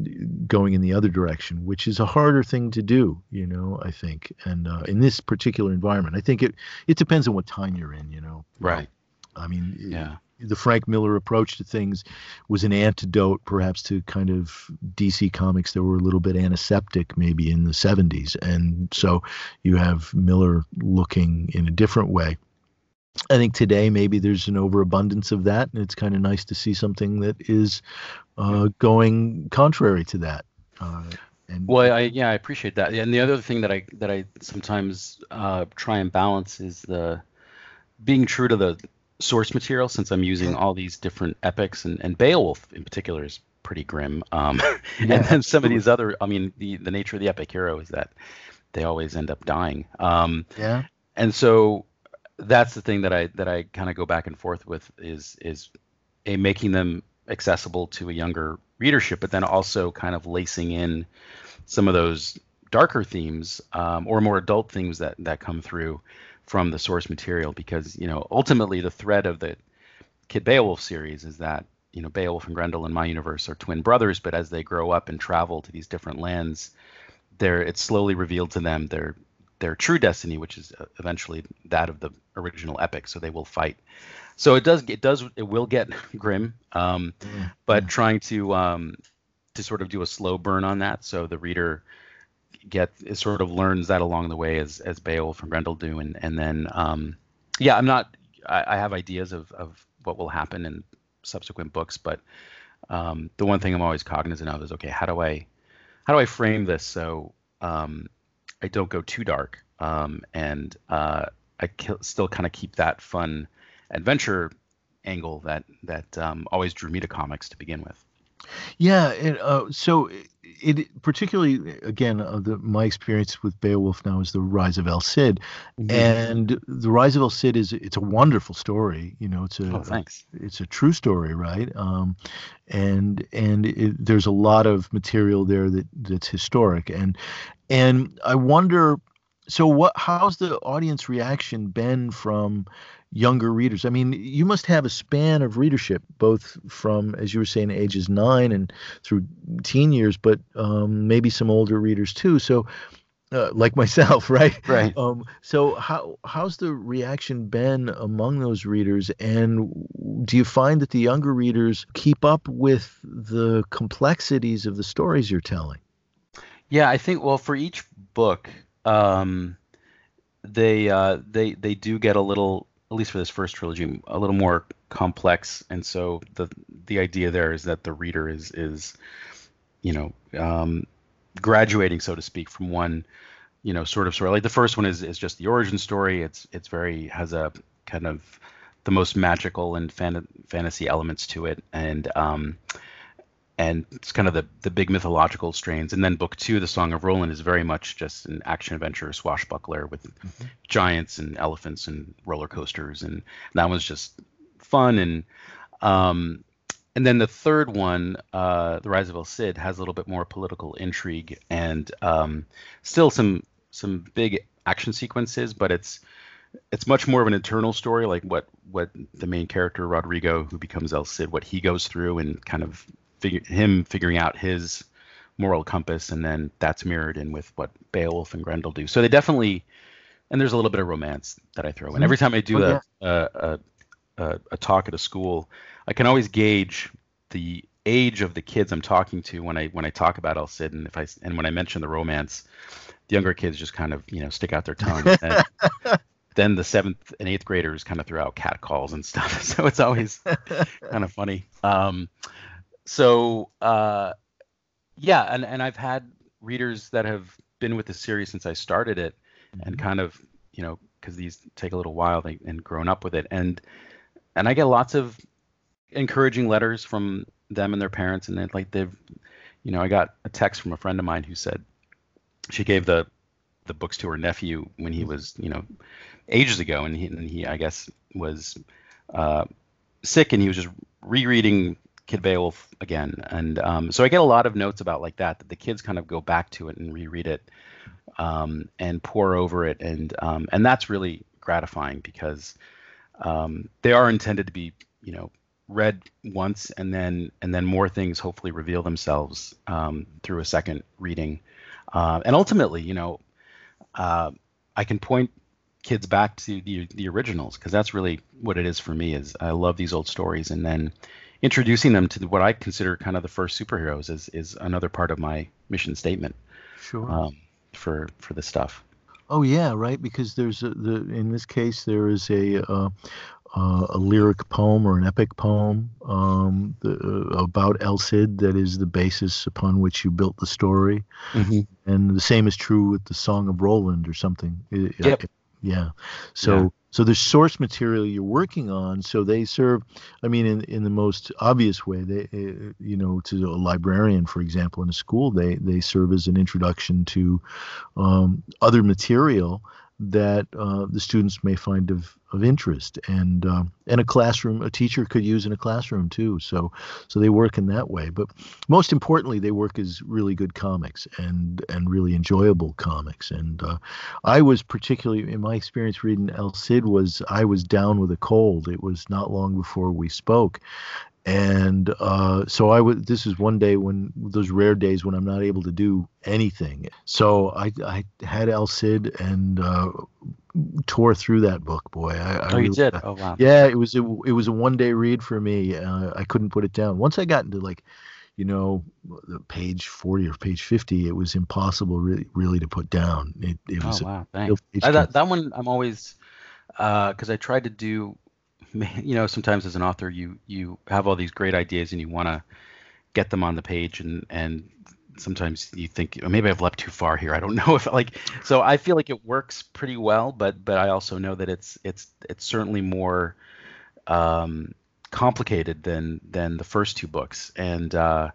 going in the other direction, which is a harder thing to do. You know, I think, and uh, in this particular environment, I think it it depends on what time you're in. You know, right. I mean, yeah the Frank Miller approach to things was an antidote, perhaps, to kind of DC comics that were a little bit antiseptic, maybe in the 70s. And so you have Miller looking in a different way. I think today maybe there's an overabundance of that, and it's kind of nice to see something that is uh, going contrary to that. Uh, and well, I, yeah, I appreciate that. And the other thing that I that I sometimes uh, try and balance is the being true to the source material since I'm using all these different epics and, and Beowulf in particular is pretty grim. Um, yeah, and then some of these other, I mean, the, the nature of the epic hero is that they always end up dying. Um, yeah. And so that's the thing that I that I kind of go back and forth with is is a making them accessible to a younger readership, but then also kind of lacing in some of those darker themes um, or more adult themes that that come through from the source material because you know ultimately the thread of the Kid Beowulf series is that you know Beowulf and Grendel in my universe are twin brothers, but as they grow up and travel to these different lands, they're it's slowly revealed to them their their true destiny, which is uh, eventually that of the original epic. So they will fight. So it does it does it will get grim, um, mm but trying to um, to sort of do a slow burn on that, so the reader get sort of learns that along the way as as Beowulf and Grendel do, and and then um, yeah, I'm not. I, I, have ideas of of what will happen in subsequent books, but um, the one thing I'm always cognizant of is okay, how do I how do I frame this so um, I don't go too dark, um, and uh, I ki- still kind of keep that fun adventure angle that that um, always drew me to comics to begin with. Yeah, and, uh, so it particularly again uh, the, my experience with Beowulf now is the Rise of El Cid, mm-hmm. and the Rise of El Cid is it's a wonderful story. You know, it's a oh, thanks. it's a true story, right? Um, and and it, there's a lot of material there that that's historic, and and I wonder. So what? How's the audience reaction been from younger readers? I mean, you must have a span of readership, both from, as you were saying, ages nine and through teen years, but um, maybe some older readers too. So, uh, like myself, right? Right. Um, so, how how's the reaction been among those readers, and do you find that the younger readers keep up with the complexities of the stories you're telling? Yeah, I think. Well, for each book, um, they uh, they they do get a little at least for this first trilogy, a little more complex. And so the the idea there is that the reader is is, you know, um, graduating, so to speak, from one, you know, sort of story. Like the first one is is just the origin story. It's it's very has a kind of the most magical and fan- fantasy elements to it, and um, and it's kind of the the big mythological strains. And then book two, the Song of Roland, is very much just an action adventure swashbuckler with mm-hmm. giants and elephants and roller coasters, and that was just fun. And um, and then the third one, uh, the Rise of El Cid, has a little bit more political intrigue and um, still some some big action sequences, but it's it's much more of an internal story, like what what the main character Rodrigo, who becomes El Cid, what he goes through, and kind of figure, him figuring out his moral compass, and then that's mirrored in with what Beowulf and Grendel do. So they definitely, and there's a little bit of romance that I throw in. Every time I do oh, a, a, a, a talk at a school, I can always gauge the age of the kids I'm talking to when I when I talk about El Cid and if I and when I mention the romance, the younger kids just kind of you know stick out their tongue. And then the seventh and eighth graders kind of throw out cat calls and stuff. So it's always kind of funny. Um, so uh, yeah, and and I've had readers that have been with the series since I started it, mm-hmm. and kind of you know because these take a little while they, and grown up with it, and and I get lots of encouraging letters from them and their parents, and like they've, you know, I got a text from a friend of mine who said she gave the the books to her nephew when he was, you know, ages ago, and he, and he I guess was uh, sick, and he was just rereading Kid Beowulf again, and um, so I get a lot of notes about like that that the kids kind of go back to it and reread it um, and pour over it, and um, and that's really gratifying because um, they are intended to be, you know, read once and then and then more things hopefully reveal themselves um, through a second reading. Uh, and ultimately you know uh, i can point kids back to the the originals because that's really what it is for me is i love these old stories. And then introducing them to what i consider kind of the first superheroes is is another part of my mission statement sure um, for for this stuff Oh yeah, right. Because there's a, the in this case there is a uh, uh, a lyric poem or an epic poem um, the, uh, about El Cid that is the basis upon which you built the story. Mm-hmm. And the same is true with the Song of Roland or something. Yep. Yeah. So yeah. so the source material you're working on. So they serve. I mean, in in the most obvious way, they uh, you know to a librarian, for example, in a school, they they serve as an introduction to um, other material that uh, the students may find of, of interest. And uh, and a classroom a teacher could use in a classroom too. So so they work in that way. But most importantly they work as really good comics and and really enjoyable comics. And uh, I was particularly in my experience reading El Cid was I was down with a cold. It was not long before we spoke and uh, so I would. This is one day when those rare days when I'm not able to do anything. So I, I had El Cid and uh, tore through that book. Boy, I, I oh, really, you did. Oh wow. Yeah, it was it, it was a one day read for me. Uh, I couldn't put it down. Once I got into like, you know, the page forty or page fifty, it was impossible really really to put down. It, it oh, wow, thanks. I, that that one I'm always because uh, I tried to do you know sometimes as an author you you have all these great ideas and you want to get them on the page and and sometimes you think oh, maybe I've leapt too far here. I don't know if like so I feel like it works pretty well, but but I also know that it's it's it's certainly more um, complicated than than the first two books. And uh,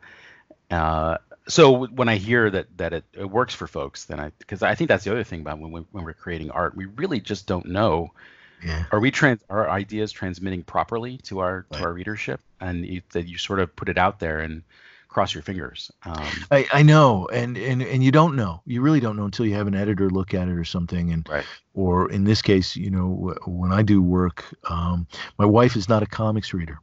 uh, so when I hear that that it, it works for folks, then I because I think that's the other thing about when we, when we're creating art, we really just don't know yeah. Are we trans are ideas transmitting properly to our right. to our readership, and you, that you sort of put it out there and cross your fingers. Um, I, I know, and, and and you don't know. You really don't know until you have an editor look at it or something. And right. or in this case, you know, when I do work, um, my wife is not a comics reader,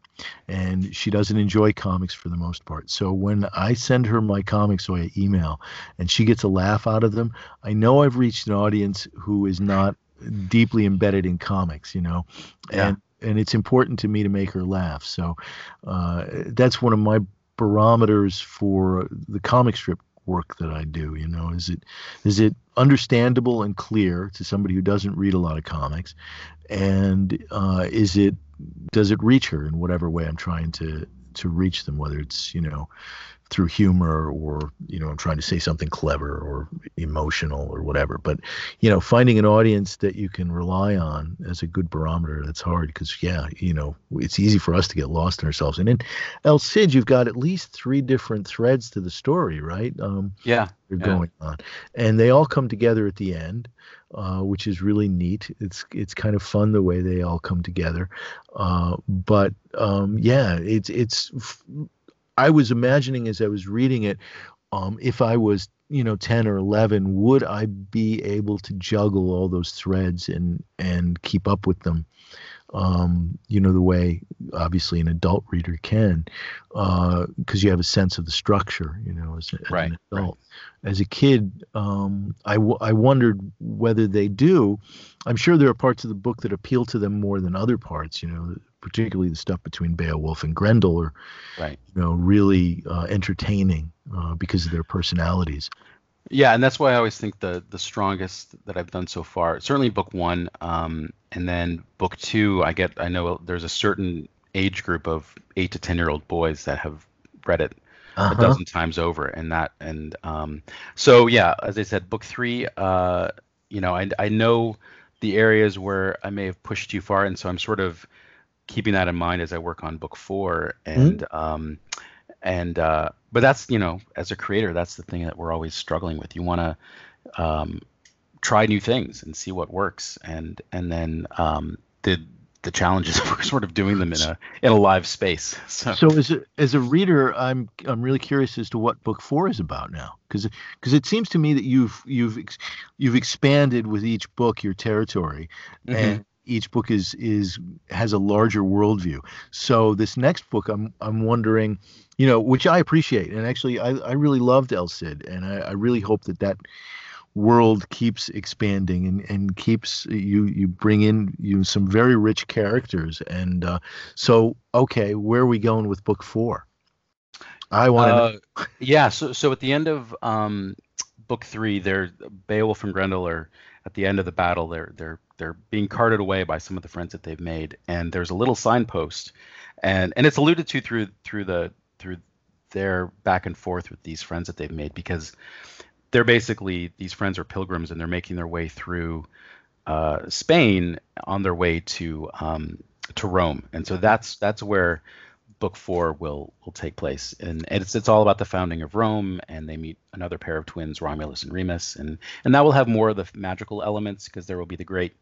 and she doesn't enjoy comics for the most part. So when I send her my comics via email, and she gets a laugh out of them, I know I've reached an audience who is not deeply embedded in comics, you know, yeah. and and it's important to me to make her laugh. So uh, that's one of my barometers for the comic strip work that I do. You know, is it is it understandable and clear to somebody who doesn't read a lot of comics, and uh, is it does it reach her in whatever way I'm trying to to reach them, whether it's you know through humor or you know i'm trying to say something clever or emotional or whatever but you know finding an audience that you can rely on as a good barometer that's hard because yeah you know it's easy for us to get lost in ourselves and in el cid you've got at least three different threads to the story right um yeah they're yeah. going on and they all come together at the end uh, which is really neat. It's it's kind of fun the way they all come together. Uh, but um, yeah, it's it's I was imagining as I was reading it, um, if I was, you know, 10 or 11, would I be able to juggle all those threads and and keep up with them? Um, you know, the way obviously an adult reader can, because uh, you have a sense of the structure, you know, as, as right, an adult. Right. As a kid, um, I, w- I wondered whether they do. I'm sure there are parts of the book that appeal to them more than other parts, you know, particularly the stuff between Beowulf and Grendel, are right. you know really uh, entertaining uh, because of their personalities. Yeah, and that's why I always think the the strongest that I've done so far, certainly book one, um, and then book two. I get I know there's a certain age group of eight to ten year old boys that have read it uh-huh. a dozen times over, and that and um, so yeah, as I said, book three. Uh, you know, I I know the areas where I may have pushed too far, and so I'm sort of keeping that in mind as I work on book four, and mm-hmm. um, and uh, but that's you know as a creator that's the thing that we're always struggling with you want to um, try new things and see what works and and then um, the the challenges of sort of doing them in a in a live space so, so as a as a reader i'm i'm really curious as to what book four is about now because because it seems to me that you've you've you've expanded with each book your territory mm-hmm. and each book is is has a larger worldview. So this next book, I'm I'm wondering, you know, which I appreciate, and actually I, I really loved El Cid, and I, I really hope that that world keeps expanding and, and keeps you you bring in you some very rich characters. And uh, so okay where are we going with book four? I want to uh, yeah so so at the end of um, book three there beowulf and grendel are at the end of the battle they're they're they're being carted away by some of the friends that they've made. And there's a little signpost and and it's alluded to through through the through their back and forth with these friends that they've made because they're basically these friends are pilgrims and they're making their way through uh, Spain on their way to um, to Rome. And so that's that's where book four will will take place, and it's it's all about the founding of Rome, and they meet another pair of twins, Romulus and Remus, and and that will have more of the magical elements because there will be the great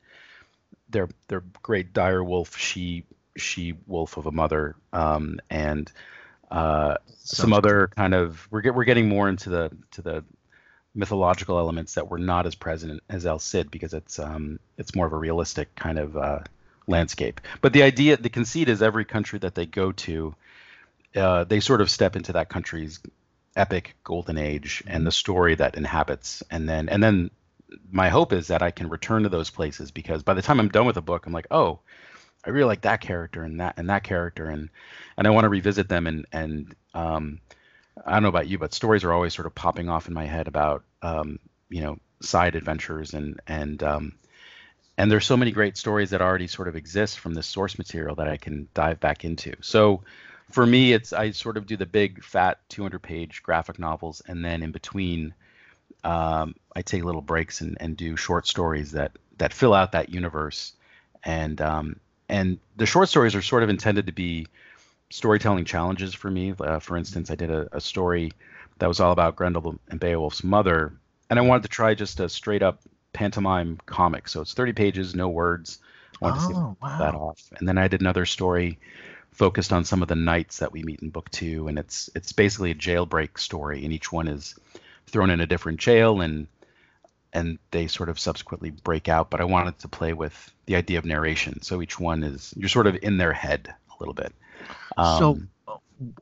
their their great dire wolf she she wolf of a mother. Um, and uh, some other kind of we're get, we're getting more into the to the mythological elements that were not as present as El Cid because it's um it's more of a realistic kind of uh, landscape. But the idea, the conceit is every country that they go to, uh, they sort of step into that country's epic golden age and the story that inhabits, and then and then my hope is that I can return to those places because by the time I'm done with a book, I'm like, oh, I really like that character and that and that character, and and I want to revisit them and and um, I don't know about you, but stories are always sort of popping off in my head about um, you know side adventures and and um, and there's so many great stories that already sort of exist from this source material that I can dive back into. So for me, it's I sort of do the big fat 200 page graphic novels, and then in between um, I take little breaks and, and do short stories that that fill out that universe. And um, and the short stories are sort of intended to be storytelling challenges for me. Uh, for instance, I did a, a story that was all about Grendel and Beowulf's mother, and I wanted to try just a straight up pantomime comic. So it's 30 pages, no words. I wanted oh, to see oh, wow. that off. And then I did another story focused on some of the knights that we meet in book two, and it's it's basically a jailbreak story, and each one is thrown in a different jail and and they sort of subsequently break out but i wanted to play with the idea of narration. So each one is you're sort of in their head a little bit. Um, so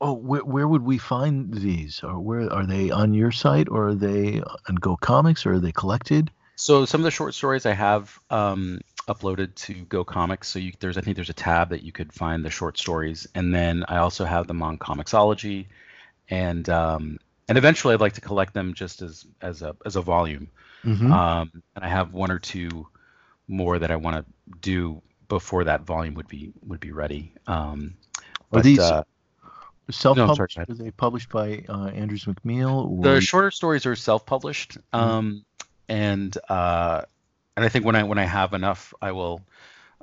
oh, where, where would we find these? Or where are they on your site or are they on go comics or are they collected? So some of the short stories i have um, uploaded to go comics. So you, there's i think there's a tab that you could find the short stories. And then i also have them on comixology. And um, and eventually I'd like to collect them just as as a as a volume. Mm-hmm. Um, and I have one or two more that I want to do before that volume would be would be ready. Um, Are these uh, self-published? No, Are they published by uh, Andrews McMeel? Or... The shorter stories are self-published, mm-hmm. um, and uh, and I think when I when I have enough, I will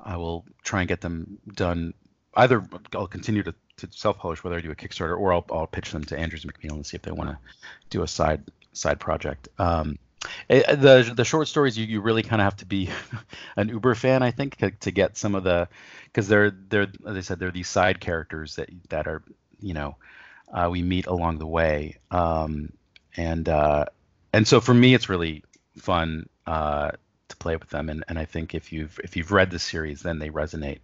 I will try and get them done. Either I'll continue to to self-publish, whether I do a Kickstarter or I'll, I'll pitch them to Andrews McMeel and see if they want to do a side side project. Um, it, eh, the the short stories you, you really kind of have to be an Uber fan, I think, to get some of the because they're they're as I said they're these side characters that that are you know uh, we meet along the way, um, and uh, and so for me it's really fun uh, to play with them, and, and I think if you've if you've read the series, then they resonate,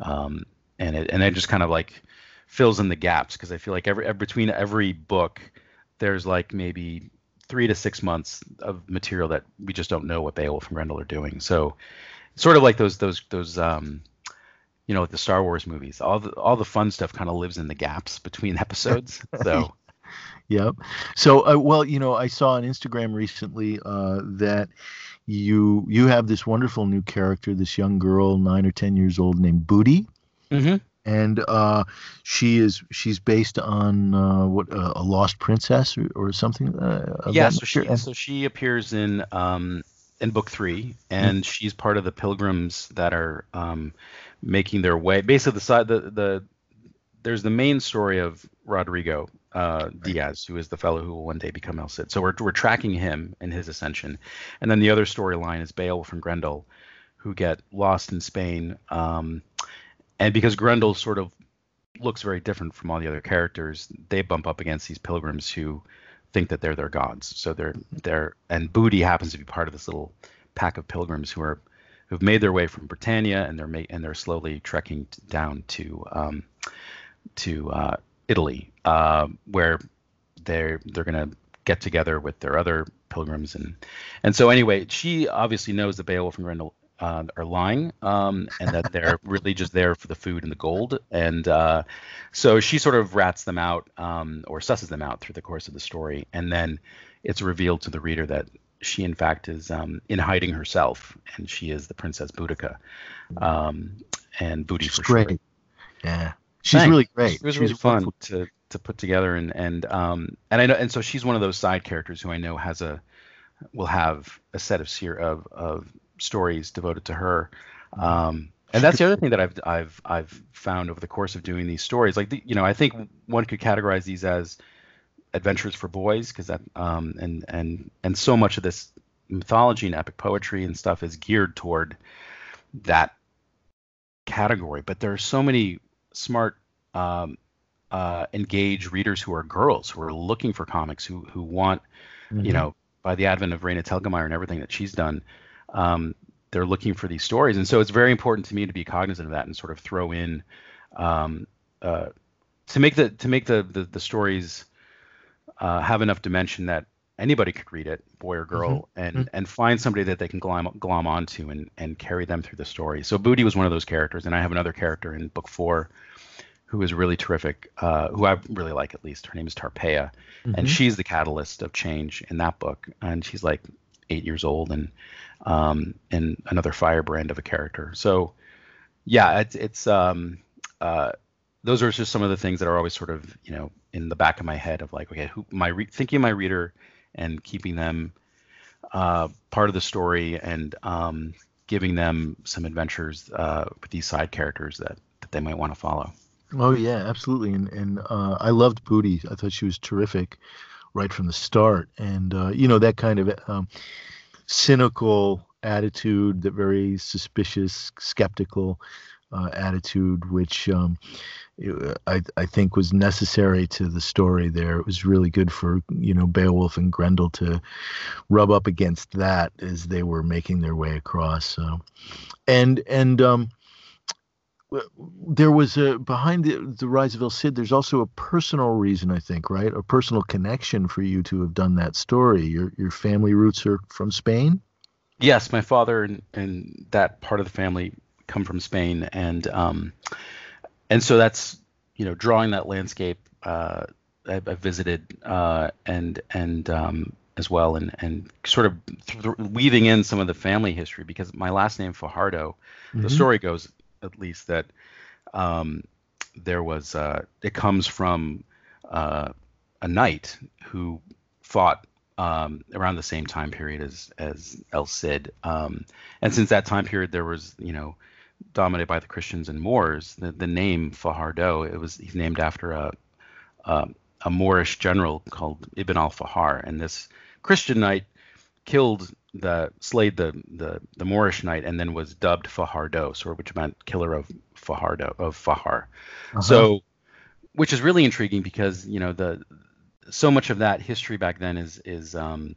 um, and it and it just kind of like fills in the gaps because I feel like every between every book, there's like maybe three to six months of material that we just don't know what Beowulf and Grendel are doing. So, sort of like those those those um, you know, like the Star Wars movies. All the all the fun stuff kind of lives in the gaps between episodes. So. Yep. So, uh, well, you know, I saw on Instagram recently uh, that you you have this wonderful new character, this young girl, nine or ten years old, named Booty. Mm-hmm. And uh, she is she's based on uh, what uh, a lost princess or, or something. Uh, yeah, so she so she appears in um, in book three, and mm-hmm. she's part of the pilgrims that are um, making their way. Basically, the side the the there's the main story of Rodrigo uh, Diaz, who is the fellow who will one day become El Cid. So we're we're tracking him in his ascension, and then the other storyline is Beowulf and Grendel, who get lost in Spain. Um, and because Grendel sort of looks very different from all the other characters, they bump up against these pilgrims who think that they're their gods. So they're they're and Booty happens to be part of this little pack of pilgrims who are who've made their way from Britannia and they're ma- and they're slowly trekking down to um, to uh, Italy, uh, where they're they're gonna get together with their other pilgrims and and so anyway, she obviously knows that Beowulf and Grendel uh, are lying um, and that they're really just there for the food and the gold. And uh, so she sort of rats them out um, or susses them out through the course of the story. And then it's revealed to the reader that she, in fact, is um, in hiding herself and she is the Princess Boudica. Um, and Booty She's for great. Yeah. She's Thanks. really great. It was she's really fun to, to put together and and um and I know and so she's one of those side characters who I know has a will have a set of ser- of of stories devoted to her. Um, and that's the other thing that I've I've I've found over the course of doing these stories. Like the, you know, I think one could categorize these as adventures for boys because that um, and and and so much of this mythology and epic poetry and stuff is geared toward that category. But there are so many smart, um, uh, engaged readers who are girls who are looking for comics who who want, mm-hmm. you know, by the advent of Raina Telgemeier and everything that she's done, um, they're looking for these stories, and so it's very important to me to be cognizant of that and sort of throw in um, uh, to make the to make the the, the stories uh, have enough dimension that anybody could read it, boy or girl, mm-hmm. and mm-hmm. and find somebody that they can glom glom onto and and carry them through the story. So Booty was one of those characters, and I have another character in book four who is really terrific, uh, who I really like at least. Her name is Tarpeia, mm-hmm. and she's the catalyst of change in that book. And she's like eight years old, and um, and another firebrand of a character. So yeah, it's it's um, uh, those are just some of the things that are always sort of you know in the back of my head of like okay, who my re- thinking my reader and keeping them uh, part of the story and um, giving them some adventures uh, with these side characters that that they might want to follow. Oh yeah, absolutely, and and uh, I loved Booty. I thought she was terrific right from the start, and uh, you know that kind of um, cynical attitude, that very suspicious, skeptical uh, attitude, which um, I, I think was necessary to the story there. It was really good for you know Beowulf and Grendel to rub up against that as they were making their way across. So, and and um, there was a behind the, the rise of El Cid. There's also a personal reason, I think, right? A personal connection for you to have done that story. Your your family roots are from Spain. Yes, my father and, and that part of the family come from Spain, and um, and so that's you know drawing that landscape. Uh, I, I visited uh, and and um, as well, and and sort of th- weaving in some of the family history because my last name Fajardo. Mm-hmm. The story goes at least that um, there was uh, it comes from uh, a knight who fought um, around the same time period as as El Cid, um, and since that time period there was you know dominated by the Christians and Moors, the, the name Fajardo it was he's named after a, a a Moorish general called Ibn al-Fahar, and this Christian knight killed the slayed the the the Moorish knight and then was dubbed Fajardo, sort of which meant killer of Fajardo of Fahar. Uh-huh. So, which is really intriguing because you know the so much of that history back then is is um,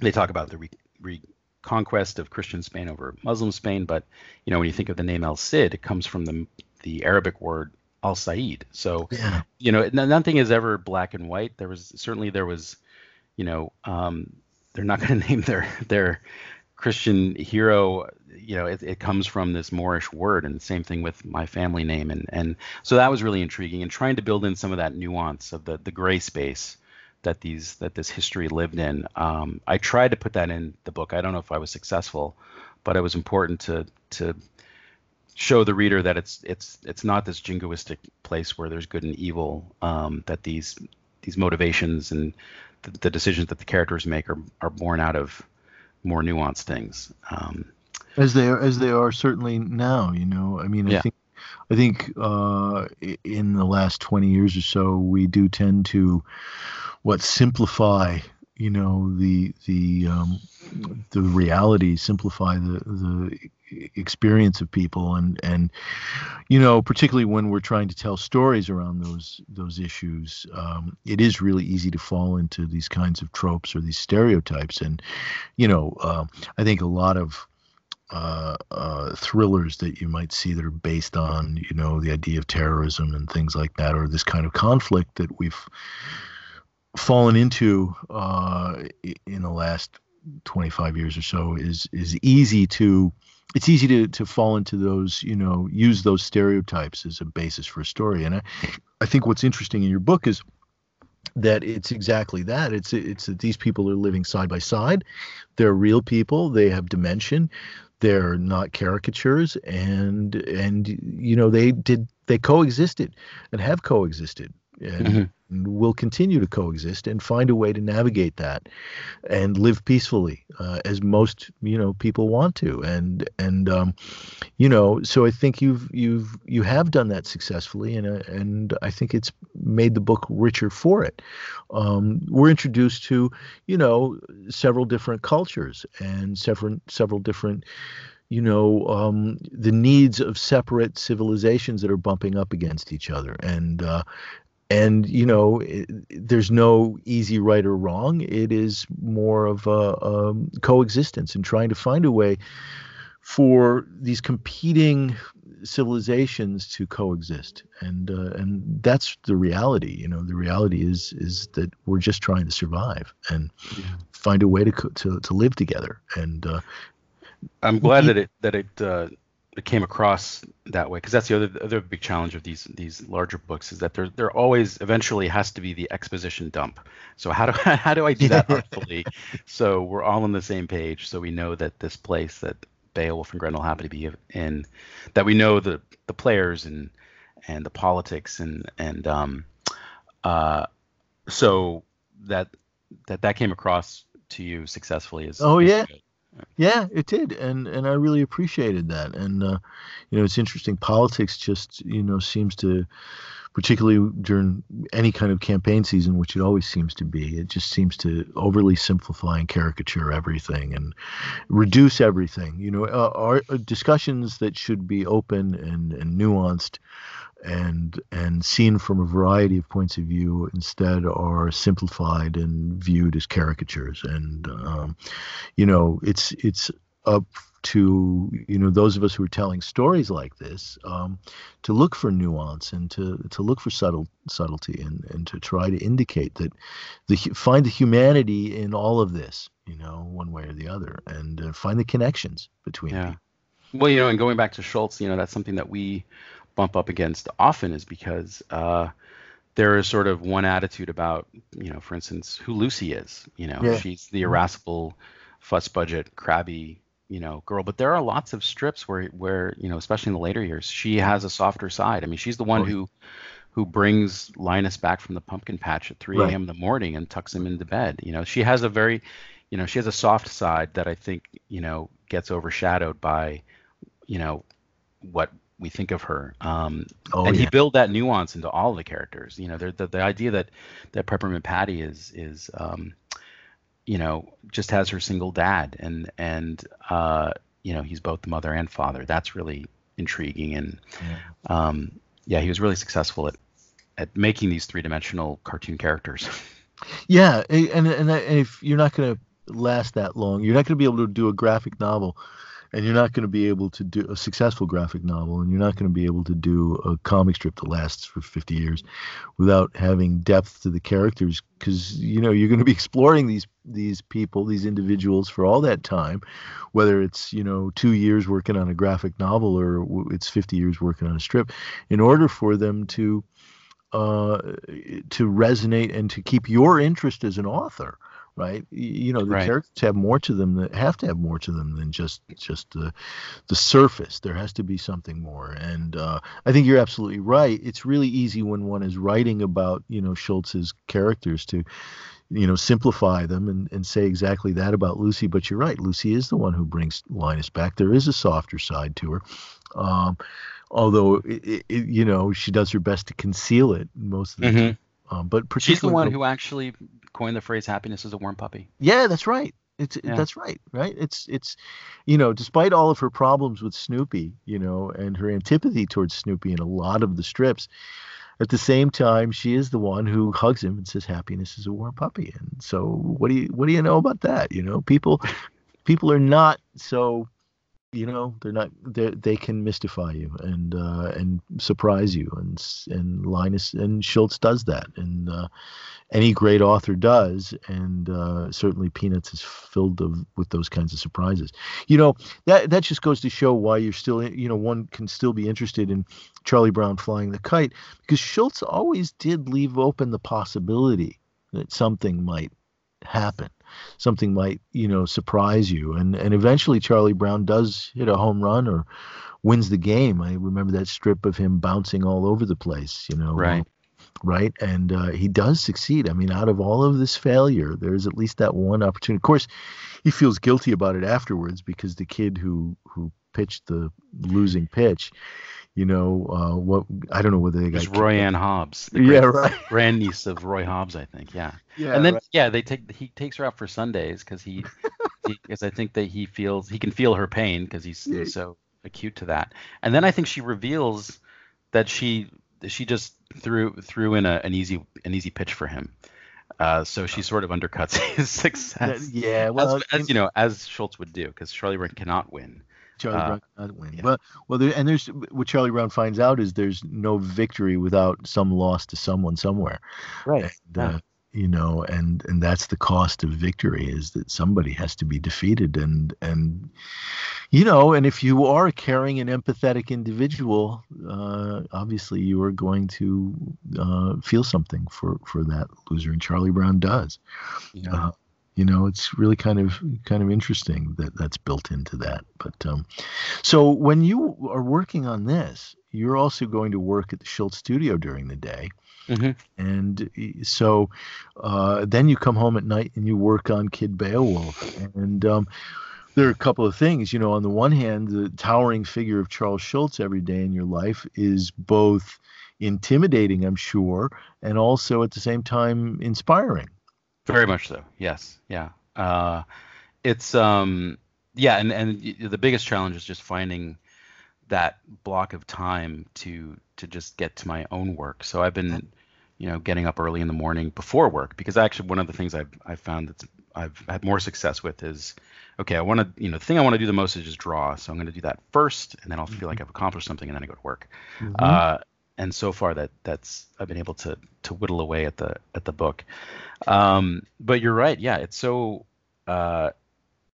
they talk about the re, reconquest of Christian Spain over Muslim Spain, but you know when you think of the name El Cid, it comes from the the Arabic word Al Said. So yeah. you know nothing is ever black and white. There was certainly there was you know um, they're not going to name their their Christian hero, you know, it, it comes from this Moorish word, and the same thing with my family name, and and so that was really intriguing, and trying to build in some of that nuance of the the gray space that these that this history lived in. Um, I tried to put that in the book. I don't know if I was successful, but it was important to to show the reader that it's it's it's not this jingoistic place where there's good and evil. Um, that these these motivations and the, the, decisions that the characters make are are born out of more nuanced things. Um, as they are, as they are certainly now. You know, I mean, I yeah. think I think uh, in the last 20 years or so, we do tend to what simplify you know the the um, the reality simplify the the experience of people and and you know particularly when we're trying to tell stories around those those issues um, it is really easy to fall into these kinds of tropes or these stereotypes. And you know uh, I think a lot of uh, uh, thrillers that you might see that are based on you know the idea of terrorism and things like that or this kind of conflict that we've fallen into uh, in the last 25 years or so is is easy to it's easy to to fall into those you know use those stereotypes as a basis for a story. And I, I think what's interesting in your book is that it's exactly that. It's it's that these people are living side by side. They're real people. They have dimension. They're not caricatures. And and you know they did they coexisted and have coexisted. And mm-hmm will continue to coexist and find a way to navigate that and live peacefully uh, as most you know people want to. And and um, you know so I think you've you've you have done that successfully and uh, and I think it's made the book richer for it. Um, we're introduced to you know several different cultures and several several different you know um, the needs of separate civilizations that are bumping up against each other. And uh, and you know it, there's no easy right or wrong. It is more of a, a, coexistence and trying to find a way for these competing civilizations to coexist. And uh, and that's the reality you know the reality is is that we're just trying to survive and yeah. find a way to to to live together. And uh, I'm glad that it that it uh, it came across that way because that's the other the other big challenge of these these larger books is that there there always eventually has to be the exposition dump. So how do I, how do I do that artfully? so we're all on the same page, so we know that this place that Beowulf and Grendel happen to be in, that we know the the players and and the politics and and um uh so that that that came across to you successfully is oh yeah good. Yeah, it did, and and I really appreciated that. And uh, you know, it's interesting. Politics just you know seems to, particularly during any kind of campaign season, which it always seems to be, it just seems to overly simplify and caricature everything and reduce everything. You know, uh, our uh, discussions that should be open and and nuanced and and seen from a variety of points of view instead are simplified and viewed as caricatures and um, you know it's it's up to you know those of us who are telling stories like this um, to look for nuance and to to look for subtle subtlety and and to try to indicate that the find the humanity in all of this you know one way or the other and uh, find the connections between yeah. people. well you know and going back to Schulz, you know that's something that we bump up against often is because uh, there is sort of one attitude about, you know, for instance, who Lucy is. You know, yeah. she's the mm-hmm. irascible, fuss budget, crabby, you know, girl. But there are lots of strips where, where you know, especially in the later years, she has a softer side. I mean, she's the one who who brings Linus back from the pumpkin patch at 3 a.m. In the morning and tucks him into bed. You know, she has a very, you know, she has a soft side that I think, you know, gets overshadowed by, you know, what we think of her. Um, oh, and yeah. he built that nuance into all of the characters. You know, the, the idea that that Peppermint Patty is is um, you know just has her single dad, and and uh, you know he's both the mother and father. That's really intriguing, and yeah, um, yeah he was really successful at at making these three dimensional cartoon characters. yeah, and and, and if you're not going to last that long, you're not going to be able to do a graphic novel and you're not going to be able to do a successful graphic novel and you're not going to be able to do a comic strip that lasts for 50 years without having depth to the characters because you know you're going to be exploring these these people these individuals for all that time whether it's you know two years working on a graphic novel or it's 50 years working on a strip in order for them to uh, to resonate and to keep your interest as an author right? You know, the right. characters have more to them that have to have more to them than just just the the surface. There has to be something more. And uh, I think you're absolutely right. It's really easy when one is writing about you know Schulz's characters to you know simplify them and, and say exactly that about Lucy. But you're right. Lucy is the one who brings Linus back. There is a softer side to her. Um, although it, it, you know she does her best to conceal it most of the mm-hmm. time. Um, but she's the one who actually coined the phrase "happiness is a warm puppy." Yeah, that's right. It's yeah. that's right, right? It's it's you know, despite all of her problems with Snoopy, you know, and her antipathy towards Snoopy in a lot of the strips, at the same time, she is the one who hugs him and says happiness is a warm puppy. And so what do you what do you know about that? You know, people people are not so you know they're not they they can mystify you and uh, and surprise you and and Linus and Schulz does that. And uh, any great author does. And uh, certainly Peanuts is filled of, with those kinds of surprises. You know that that just goes to show why you're still you know one can still be interested in Charlie Brown flying the kite because Schulz always did leave open the possibility that something might happen something might you know surprise you. And and eventually charlie brown does hit a home run or wins the game. I remember that strip of him bouncing all over the place you know right. right? And uh, he does succeed. I mean out of all of this failure there's at least that one opportunity. Of course he feels guilty about it afterwards because the kid who who pitched the losing pitch you know uh, what I don't know whether they got Roy Ann Hobbs, yeah, right, grandniece of Roy Hobbs, I think, yeah, yeah, and then right. yeah, they take he takes her out for Sundays because he because I think that he feels he can feel her pain because he's, yeah. he's so acute to that, and then I think she reveals that she she just threw threw in a, an easy an easy pitch for him. Uh, so she sort of undercuts his success. Yeah, well, as, as you know, as Schulz would do, because Charlie Brown cannot win. Charlie uh, Brown cannot win. Yeah. Well, well, there, and there's what Charlie Brown finds out is there's no victory without some loss to someone somewhere. Right. And, yeah. uh, you know, and and that's the cost of victory is that somebody has to be defeated, and and you know, and if you are a caring and empathetic individual, uh, obviously you are going to uh, feel something for for that loser, and Charlie Brown does. Yeah. You know it's really kind of kind of interesting that that's built into that. But um, so when you are working on this you're also going to work at the schulz studio during the day. Mm-hmm. and so uh, then you come home at night and you work on kid beowulf. And um, there are a couple of things you know on the one hand the towering figure of charles schulz every day in your life is both intimidating i'm sure and also at the same time inspiring very much so. Yes. Yeah. Uh, it's um yeah, and and the biggest challenge is just finding that block of time to to just get to my own work. So I've been you know getting up early in the morning before work because actually one of the things I've I've found that I've had more success with is okay I want to you know the thing I want to do the most is just draw so I'm going to do that first and then I'll feel like mm-hmm. I've accomplished something and then I go to work. Mm-hmm. Uh, and so far that that's I've been able to to whittle away at the at the book. Um, but you're right. Yeah, it's so uh,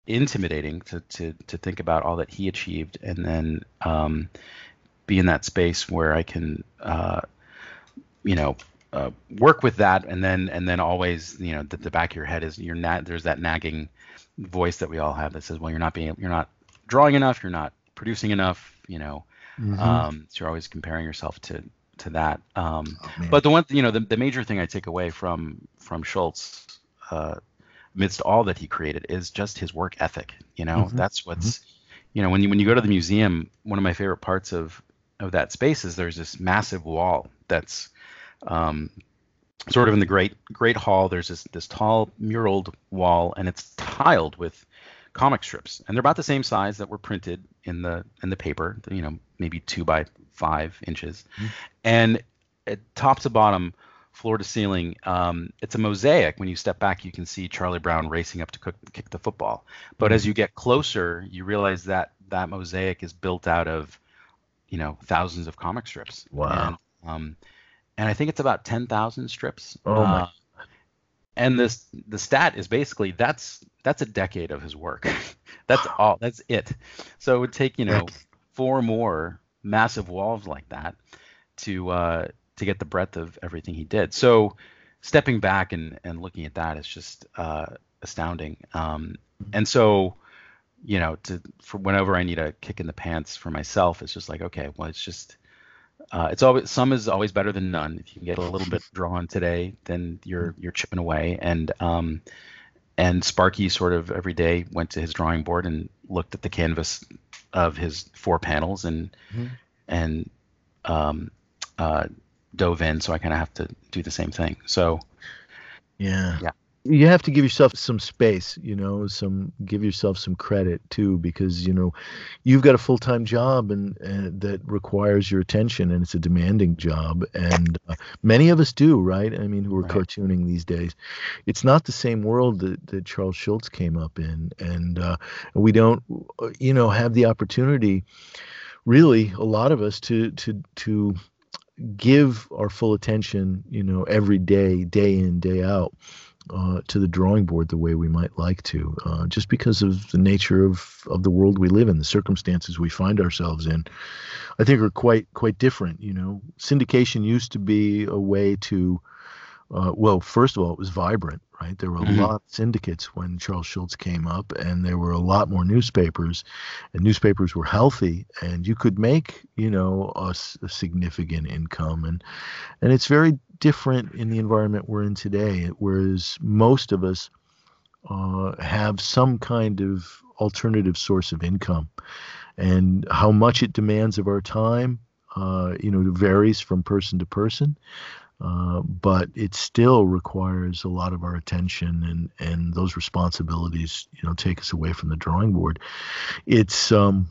intimidating to, to to think about all that he achieved, and then um, be in that space where I can, uh, you know, uh, work with that, and then and then always, you know, the, the back of your head is you're not there's that nagging voice that we all have that says, well, you're not being you're not drawing enough, you're not producing enough, you know. Mm-hmm. Um, so you're always comparing yourself to to that. Um, oh, but the one, you know, the, the major thing I take away from from Schulz, uh, amidst all that he created, is just his work ethic. You know, mm-hmm. that's what's, mm-hmm. you know, when you when you go to the museum, one of my favorite parts of of that space is there's this massive wall that's um, sort of in the great great hall. There's this this tall muraled wall, and it's tiled with comic strips, and they're about the same size that were printed in the in the paper. You know, maybe two by five inches, mm-hmm. and at top to bottom, floor to ceiling. Um, it's a mosaic. When you step back, you can see Charlie Brown racing up to cook, kick the football. But mm-hmm. as you get closer, you realize that that mosaic is built out of, you know, thousands of comic strips. Wow. And, um, and I think it's about ten thousand strips. Oh my. And this the stat is basically that's that's a decade of his work. that's all. That's it. So it would take you know four more massive walls like that to uh, to get the breadth of everything he did. So stepping back and, and looking at that is just uh, astounding. Um, and so, you know, to for whenever I need a kick in the pants for myself, it's just like, okay, well, it's just uh, it's always some is always better than none. If you can get a little bit drawn today, then you're you're chipping away. And um, and Sparky sort of every day went to his drawing board and looked at the canvas of his four panels and mm-hmm. and um, uh, dove in, so I kind of have to do the same thing. So, yeah, yeah, you have to give yourself some space, you know, some give yourself some credit too, because you know, you've got a full time job and, and, that requires your attention, and it's a demanding job, and uh, many of us do, right? I mean, who are right. cartooning these days, it's not the same world that, that Charles Schulz came up in, and uh, we don't, you know, have the opportunity really a lot of us to to to give our full attention, you know, every day, day in, day out, uh, to the drawing board the way we might like to, uh, just because of the nature of, of the world we live in, the circumstances we find ourselves in, I think are quite quite different. You know, syndication used to be a way to, uh, well, first of all, it was vibrant right? There were a mm-hmm. lot of syndicates when Charles Schulz came up, and there were a lot more newspapers, and newspapers were healthy, and you could make, you know, a, a significant income, and and it's very different in the environment we're in today. Whereas most of us uh, have some kind of alternative source of income, and how much it demands of our time, uh, you know, varies from person to person. Uh, but it still requires a lot of our attention and and those responsibilities you know take us away from the drawing board it's um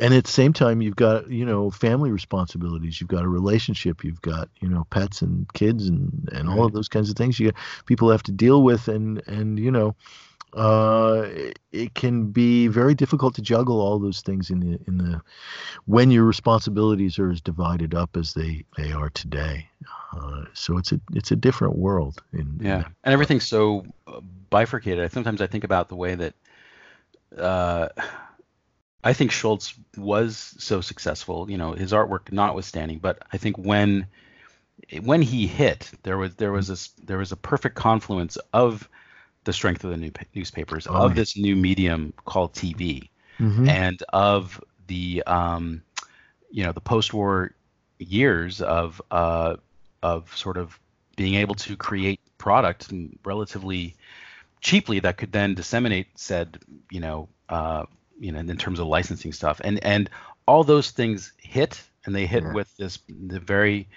and at the same time you've got you know family responsibilities you've got a relationship you've got you know pets and kids and and all of those kinds of things you got people have to deal with and and you know uh, it can be very difficult to juggle all those things in the in the when your responsibilities are as divided up as they they are today. Uh, so it's a it's a different world. In, yeah, in and everything's so uh, bifurcated. Sometimes I think about the way that uh, I think Schulz was so successful. You know, his artwork notwithstanding, but I think when when he hit, there was there was a there was a perfect confluence of the strength of the new newspapers, oh, of this new medium called TV, mm-hmm. and of the um, you know the post-war years of uh, of sort of being able to create product relatively cheaply that could then disseminate said you know uh, you know in terms of licensing stuff and and all those things hit and they hit yeah. with this the very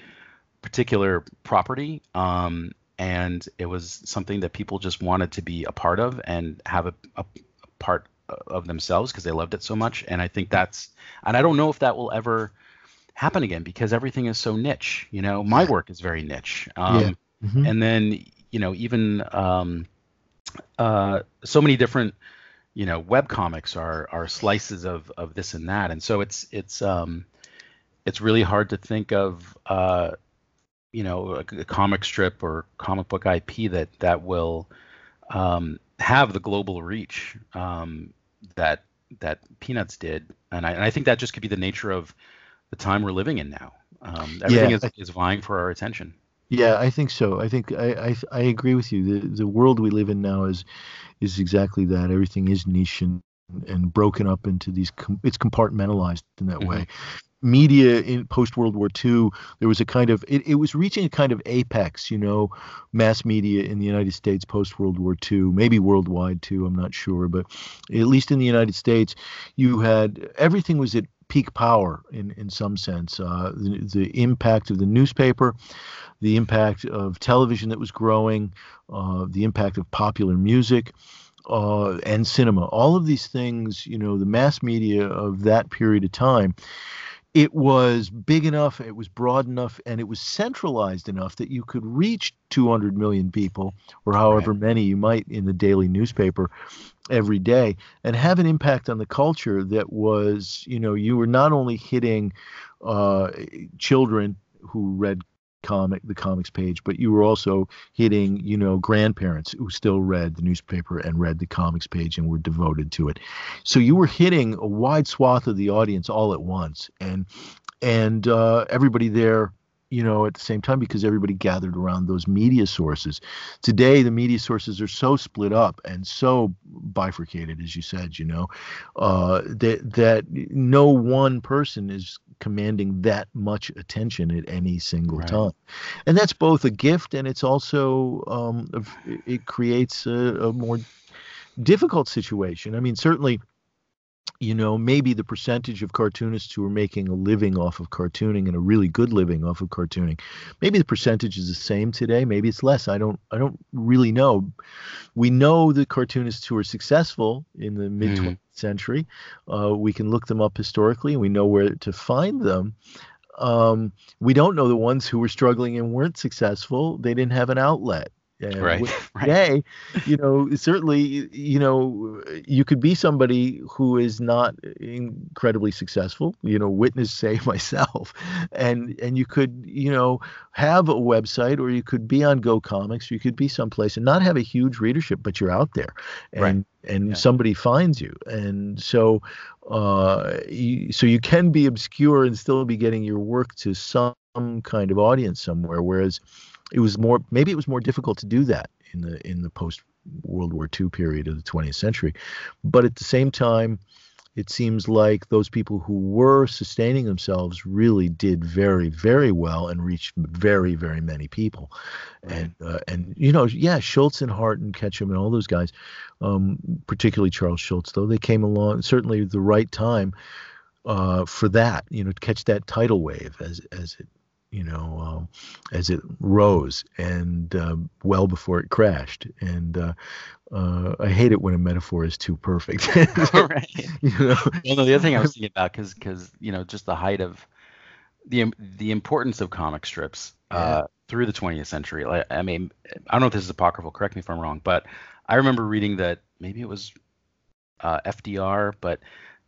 particular property um, and it was something that people just wanted to be a part of and have a, a, a part of themselves because they loved it so much and i think that's and i don't know if that will ever happen again because everything is so niche. You know, my work is very niche. Um, yeah. Mm-hmm. And then you know even um, uh, so many different you know web comics are are slices of of this and that, and so it's it's um, it's really hard to think of uh, you know a, a, comic strip or comic book IP that that will um, have the global reach um, that that Peanuts did, and I, and I think that just could be the nature of the time we're living in now. Um, everything yeah, is, is vying for our attention. Yeah, I think so. I think I, I, I agree with you. The the world we live in now is is exactly that. Everything is niche and and broken up into these. Com- it's compartmentalized in that mm-hmm. way. Media in post World War II, there was a kind of it, it was reaching a kind of apex, you know, mass media in the United States post World War II, maybe worldwide too. I'm not sure, but at least in the United States, you had everything was at peak power in, in some sense. Uh, the, the, impact of the newspaper, the impact of television that was growing, uh, the impact of popular music. Uh, and cinema, all of these things, you know, the mass media of that period of time it was big enough, it was broad enough, and it was centralized enough that you could reach 200 million people, or however right. many you might in the daily newspaper every day, and have an impact on the culture that was, you know, you were not only hitting uh, children who read comic the comics page but you were also hitting you know grandparents who still read the newspaper and read the comics page and were devoted to it. So you were hitting a wide swath of the audience all at once and and uh, everybody there you know at the same time because everybody gathered around those media sources. Today the media sources are so split up and so bifurcated as you said you know uh, that that no one person is commanding that much attention at any single right. time and that's both a gift and it's also um, it creates a, a more difficult situation i mean certainly you know, maybe the percentage of cartoonists who are making a living off of cartooning and a really good living off of cartooning, maybe the percentage is the same today. Maybe it's less. I don't. I don't really know. We know the cartoonists who are successful in the mid 20th mm-hmm. Century. Uh, we can look them up historically, and we know where to find them. Um, we don't know the ones who were struggling and weren't successful. They didn't have an outlet. And right. right. You know, certainly, you know, you could be somebody who is not incredibly successful. You know, witness say myself, and and you could, you know, have a website, or you could be on Go Comics, or you could be someplace and not have a huge readership, but you're out there, and right. and yeah. somebody finds you, and so, uh, you, so you can be obscure and still be getting your work to some kind of audience somewhere, whereas it was more maybe it was more difficult to do that in the in the post World War II period of the 20th century, but at the same time, it seems like those people who were sustaining themselves really did very very well and reached very very many people. And uh, and you know yeah schulz and hart and ketcham and all those guys um, particularly charles Schulz, though they came along certainly the right time uh, for that you know to catch that tidal wave as as it you know, um, as it rose and uh, well before it crashed. And uh, uh, I hate it when a metaphor is too perfect. right. You know? Well, no, the other thing I was thinking about, because because you know, just the height of the the importance of comic strips uh, yeah. through the 20th century. Like, I mean, I don't know if this is apocryphal. Correct me if I'm wrong, but I remember reading that maybe it was uh, FDR, but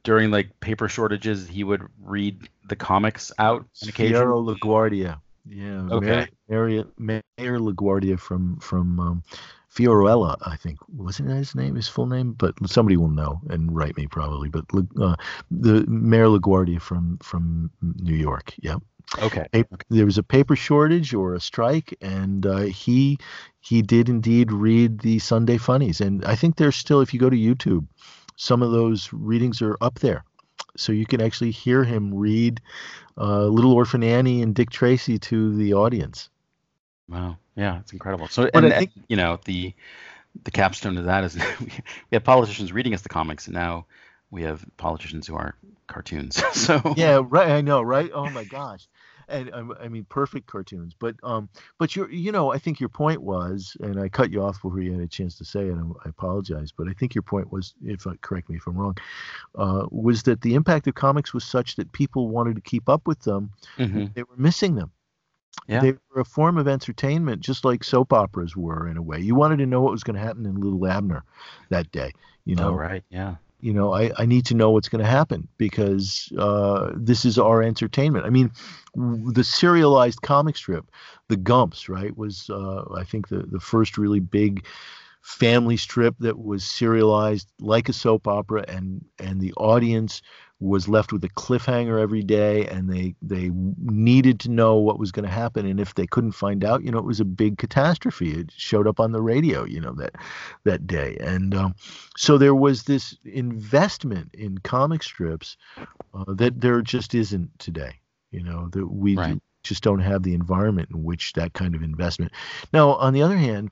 during like paper shortages, he would read the comics out on occasion. Piero LaGuardia. Yeah. Okay. Mayor, Mayor, Mayor LaGuardia from from um, Fiorello, I think wasn't that his name, his full name, but somebody will know and write me probably. But uh, the Mayor LaGuardia from from New York. Yep. Okay. There was a paper shortage or a strike, and uh, he he did indeed read the Sunday funnies, and I think there's still, if you go to YouTube, some of those readings are up there so you can actually hear him read uh, Little Orphan Annie and Dick Tracy to the audience. Wow, yeah, it's incredible. So, and, think, you know, the the capstone of that is we have politicians reading us the comics, and now we have politicians who are cartoons. so yeah, right. I know, right? Oh my gosh and um, I mean perfect cartoons. But um, but you you know, I think your point was, and I cut you off before you had a chance to say it. I apologize, but I think your point was, if I correct me if I'm wrong, uh, was that the impact of comics was such that people wanted to keep up with them. Mm-hmm. They were missing them. Yeah. They were a form of entertainment, just like soap operas were in a way. You wanted to know what was going to happen in Little Abner that day. You know, oh, right? Yeah you know I, I need to know what's going to happen because uh, this is our entertainment. I mean the serialized comic strip the gumps right was uh, i think the, the first really big family strip that was serialized like a soap opera and and the audience was left with a cliffhanger every day and they they needed to know what was going to happen and if they couldn't find out you know it was a big catastrophe. It showed up on the radio you know that that day. And um, so there was this investment in comic strips uh, that there just isn't today you know that we right. just don't have the environment in which that kind of investment. Now on the other hand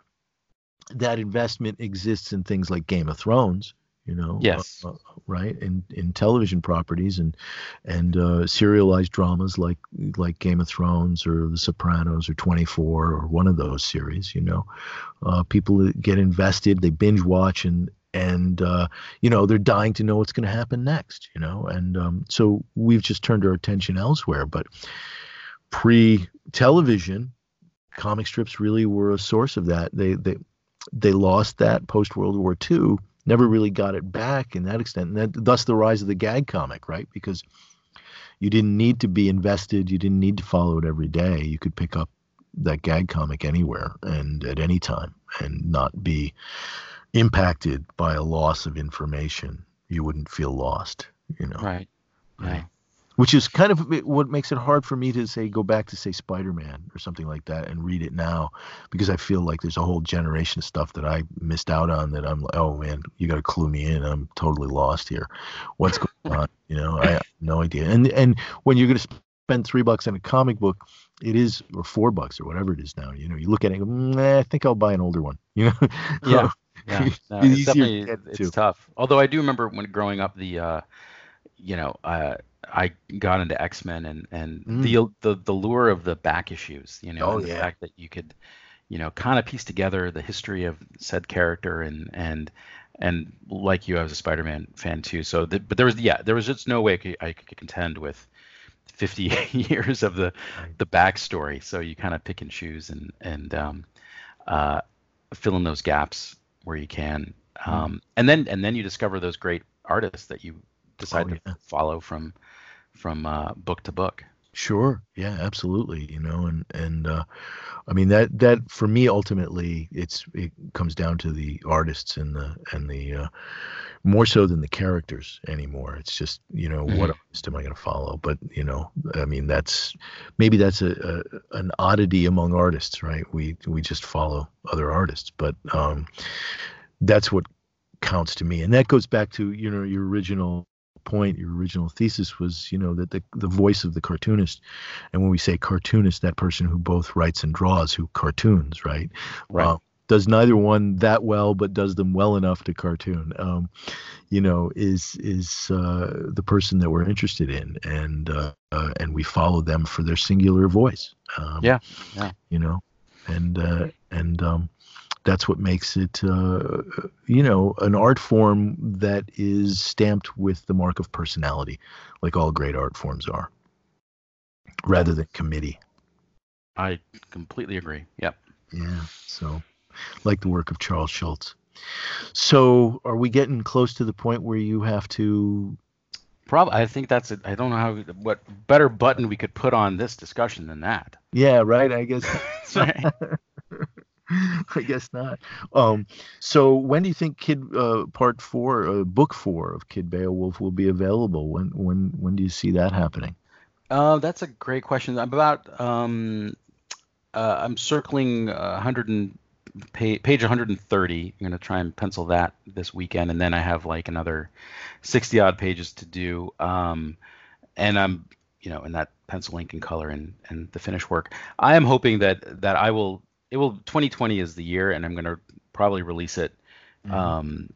that investment exists in things like Game of Thrones, you know yes uh, uh, right in in television properties and and uh, serialized dramas like like game of thrones or the sopranos or 24 or one of those series you know uh, people get invested they binge watch and and uh, you know they're dying to know what's going to happen next. You know, and um, so we've just turned our attention elsewhere. But pre-television, comic strips really were a source of that. They they they lost that post World War II, never really got it back in that extent, and that, thus the rise of the gag comic, right? Because you didn't need to be invested, you didn't need to follow it every day. You could pick up that gag comic anywhere and at any time and not be impacted by a loss of information. You wouldn't feel lost, you know. Right. Right which is kind of what makes it hard for me to say go back to say spider-man or something like that and read it now because i feel like there's a whole generation of stuff that i missed out on that i'm like oh man you got to clue me in. I'm totally lost here. What's going on? You know i have no idea. And and when you're going to spend three bucks on a comic book it is or four bucks or whatever it is now you know you look at it and go, mm, i think i'll buy an older one. You know? Yeah. Yeah. No, it's definitely it's tough. Although i do remember when growing up the uh you know uh I got into X Men and and mm. the the the lure of the back issues, you know, oh, the yeah. fact that you could, you know, kind of piece together the history of said character and and and like you, I was a Spider-Man fan too. So, the, but there was yeah, there was just no way I could, I could contend with 50 years of the right. the backstory. So you kind of pick and choose and and um, uh, fill in those gaps where you can. Mm. Um, and then and then you discover those great artists that you decide oh, yeah. to follow from from uh, book to book. Sure. Yeah, absolutely. You know, and and uh, I mean that that for me ultimately it's it comes down to the artists and the and the uh, more so than the characters anymore. It's just you know mm-hmm. what artist am I going to follow? But you know, I mean that's maybe that's a, a, an oddity among artists, right? We we just follow other artists, but um, that's what counts to me, and that goes back to you know your original point, your original thesis was, you know, that the the voice of the cartoonist, and when we say cartoonist, that person who both writes and draws, who cartoons, right? Right. Uh, does neither one that well, but does them well enough to cartoon. Um, you know, is is uh, the person that we're interested in, and uh, uh, and we follow them for their singular voice. Um, yeah, yeah. You know, and uh, and um, that's what makes it, uh, you know, an art form that is stamped with the mark of personality, like all great art forms are, rather than committee. I completely agree. Yep. Yeah. So, like the work of Charles Schulz. So, are we getting close to the point where you have to? Probably. I think that's it. I don't know how what better button we could put on this discussion than that. Yeah. Right. I guess. I guess not. Um, so when do you think Kid uh, Part Four, uh, Book Four of Kid Beowulf will be available? When when when do you see that happening? Uh, that's a great question. I'm about um, uh, I'm circling 100 and page, page 130. I'm gonna try and pencil that this weekend, and then I have like another 60 odd pages to do. Um, and I'm you know in that pencil ink and color and and the finish work. I am hoping that that I will it will 2020 is the year, and I'm going to probably release it, mm-hmm. um,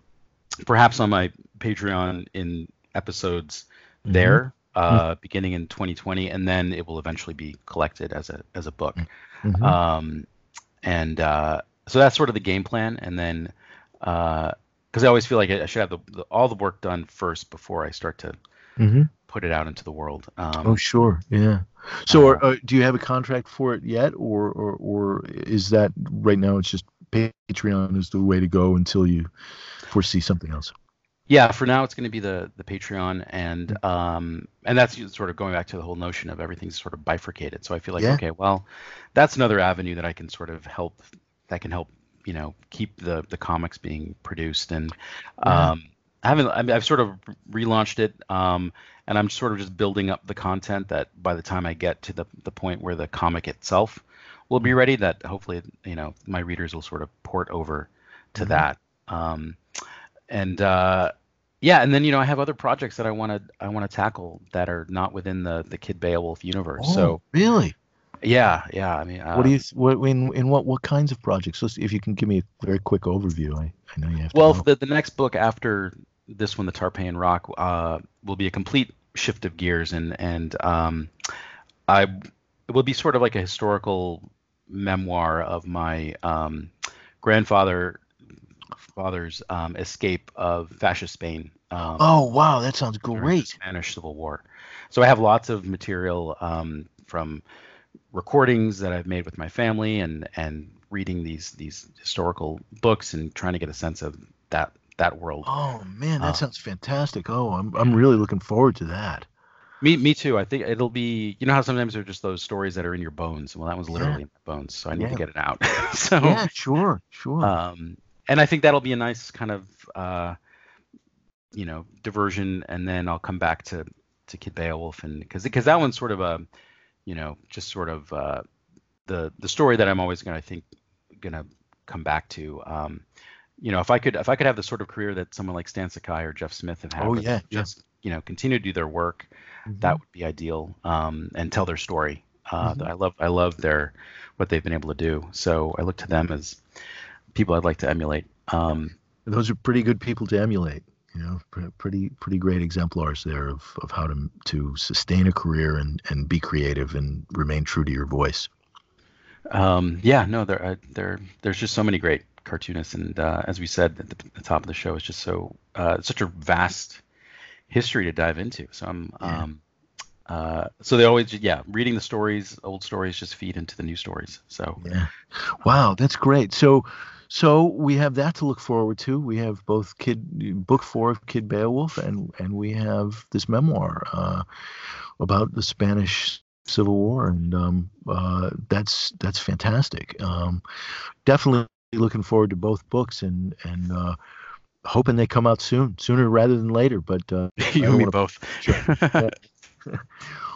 perhaps on my Patreon in episodes mm-hmm. there, uh, mm-hmm. beginning in 2020, and then it will eventually be collected as a as a book. Mm-hmm. Um, and uh, so that's sort of the game plan, and then because uh, I always feel like I should have the, the, all the work done first before I start to mm-hmm. put it out into the world. Um, oh, sure, yeah. So, uh, do you have a contract for it yet, or, or or is that right now it's just Patreon is the way to go until you foresee something else? Yeah, for now it's going to be the the Patreon, and mm-hmm. um, and that's sort of going back to the whole notion of everything's sort of bifurcated. So I feel like yeah. okay, well, that's another avenue that I can sort of help that can help you know keep the the comics being produced and um, I haven't I've sort of relaunched it um, and I'm sort of just building up the content that by the time I get to the the point where the comic itself will be ready, that hopefully you know my readers will sort of port over to mm-hmm. that. Um, and uh, yeah, and then you know I have other projects that I want to I want to tackle that are not within the the Kid Beowulf universe. Oh, so really. Yeah, yeah. I mean, uh, what do you what in in what what kinds of projects? So if you can give me a very quick overview, I, I know you have. well, the the next book after this one, the Tarpeian Rock, uh, will be a complete shift of gears and and um, I it will be sort of like a historical memoir of my um, grandfather father's um, escape of fascist Spain. Um, oh wow, that sounds great. Spanish Civil War. So I have lots of material um, from recordings that I've made with my family and and reading these these historical books and trying to get a sense of that that world. Oh man, that Uh, sounds fantastic. Oh, I'm I'm really looking forward to that. Me, me too. I think it'll be. You know how sometimes they're just those stories that are in your bones. Well, that was Yeah. literally in my bones, so I need Yeah. to get it out. so, Yeah, sure, sure. um, and I think that'll be a nice kind of, uh, you know, diversion, and then I'll come back to to Kid Beowulf, and because because that one's sort of a, you know, just sort of uh, the the story that I'm always gonna I think gonna come back to. Um, you know, if I could if I could have the sort of career that someone like Stan Sakai or Jeff Smith have had, Oh, where they yeah, yeah. just you know continue to do their work that would be ideal um, and tell their story uh, Mhm. i love i love their what they've been able to do so i look to them as people i'd like to emulate um, those are pretty good people to emulate. You know, pretty pretty great exemplars there of, of how to to sustain a career and and be creative and remain true to your voice. um, yeah no there uh, there there's just so many great cartoonists and uh, as we said at the, the top of the show it's just so uh, such a vast history to dive into so i'm Yeah. um, uh, so they always yeah reading the stories old stories just feed into the new stories so Yeah. Wow, that's great. So so we have that to look forward to. We have both kid book four of Kid Beowulf and and we have this memoir uh, about the Spanish Civil War and um, uh, that's that's fantastic. Um, definitely looking forward to both books and and uh, hoping they come out soon, sooner rather than later. But uh, you and me both Sure.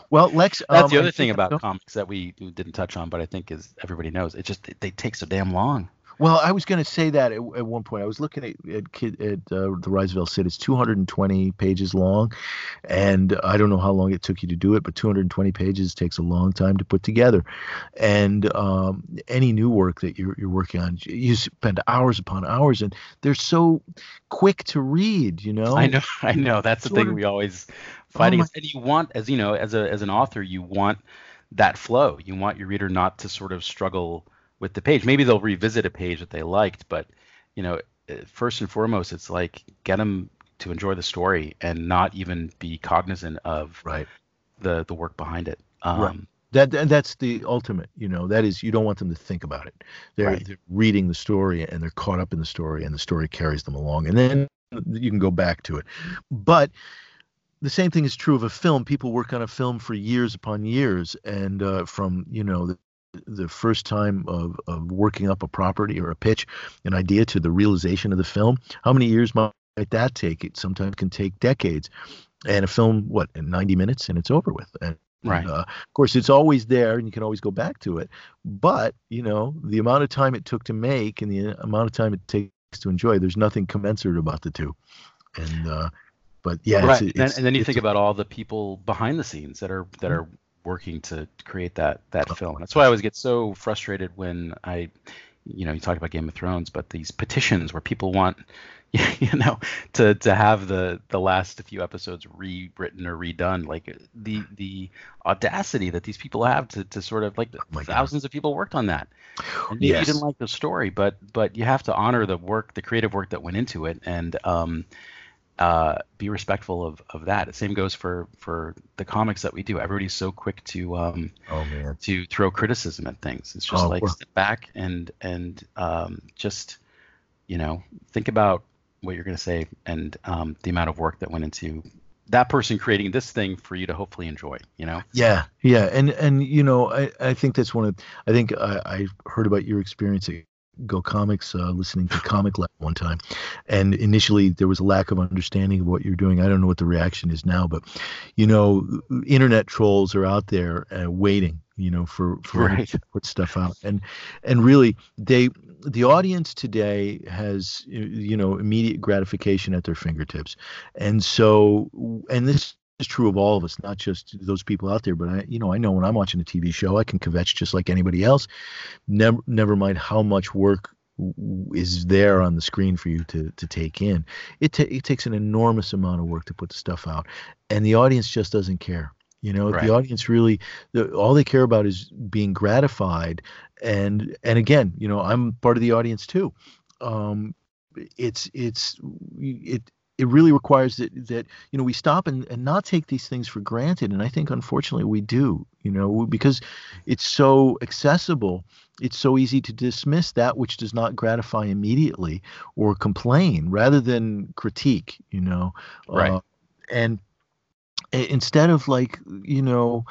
well, Lex, That's um, the I other thing about comics that we didn't touch on, but I think is everybody knows it just they take so damn long. Well, I was going to say that at, at one point. I was looking at at, kid, at uh, the Rise of El Cid. It's 220 pages long, and I don't know how long it took you to do it, but 220 pages takes a long time to put together. And um, any new work that you're you're working on, you spend hours upon hours, and they're so quick to read. You know. I know, I know. That's the thing of- we always Oh my- And you want, as you know, as a as an author, you want that flow. You want your reader not to sort of struggle with the page. Maybe they'll revisit a page that they liked, but you know, uh, first and foremost, it's like get them to enjoy the story and not even be cognizant of Right. the the work behind it. Um, Right. That that's the ultimate, you know. That is, you don't want them to think about it. They're, Right. they're reading the story and they're caught up in the story, and the story carries them along. And then you can go back to it. But the same thing is true of a film. People work on a film for years upon years, and uh, from you know the, the first time of, of working up a property or a pitch, an idea to the realization of the film. How many years might that take? It sometimes can take decades. And a film, what, in 90 minutes, and it's over with. And Right. uh, of course, it's always there, and you can always go back to it. But you know, the amount of time it took to make and the amount of time it takes to enjoy, there's nothing commensurate about the two. And uh, but yeah, right. it's, and, then, it's- and then you think about all the people behind the scenes that are that Mhm. are working to create that that film. That's why I always get so frustrated when I, you know, you talk about Game of Thrones, but these petitions where people want, you know, to to have the the last few episodes rewritten or redone. Like the the audacity that these people have to to sort of like Oh my God. thousands of people worked on that. And maybe you didn't like the story, but but you have to honor the work, the creative work that went into it, and um, uh, be respectful of, of that. The same goes for for the comics that we do. Everybody's so quick to um, Oh man. to throw criticism at things. It's just Oh, like step back and and um, just you know think about what you're going to say and um, the amount of work that went into that person creating this thing for you to hopefully enjoy. You know. Yeah, yeah, and and you know, I I think that's one of. I think I, I heard about your experience at Go Comics, uh, listening to Comic Lab one time, and initially there was a lack of understanding of what you're doing. I don't know what the reaction is now, but you know, internet trolls are out there uh, waiting, you know, for for Right. to put stuff out, and and really they the audience today has you know immediate gratification at their fingertips, and so and this is true of all of us, not just those people out there. But I, you know, I know when I'm watching a TV show, I can kvetch just like anybody else. Never, never mind how much work is there on the screen for you to to take in. It ta- it takes an enormous amount of work to put the stuff out, and the audience just doesn't care. You know, Right. the audience really, the, all they care about is being gratified. And and again, you know, I'm part of the audience too. Um, it's it's it it really requires that that you know we stop and, and not take these things for granted. And i think unfortunately we do you know because it's so accessible it's so easy to dismiss that which does not gratify immediately or complain rather than critique you know right. uh, and instead of like you know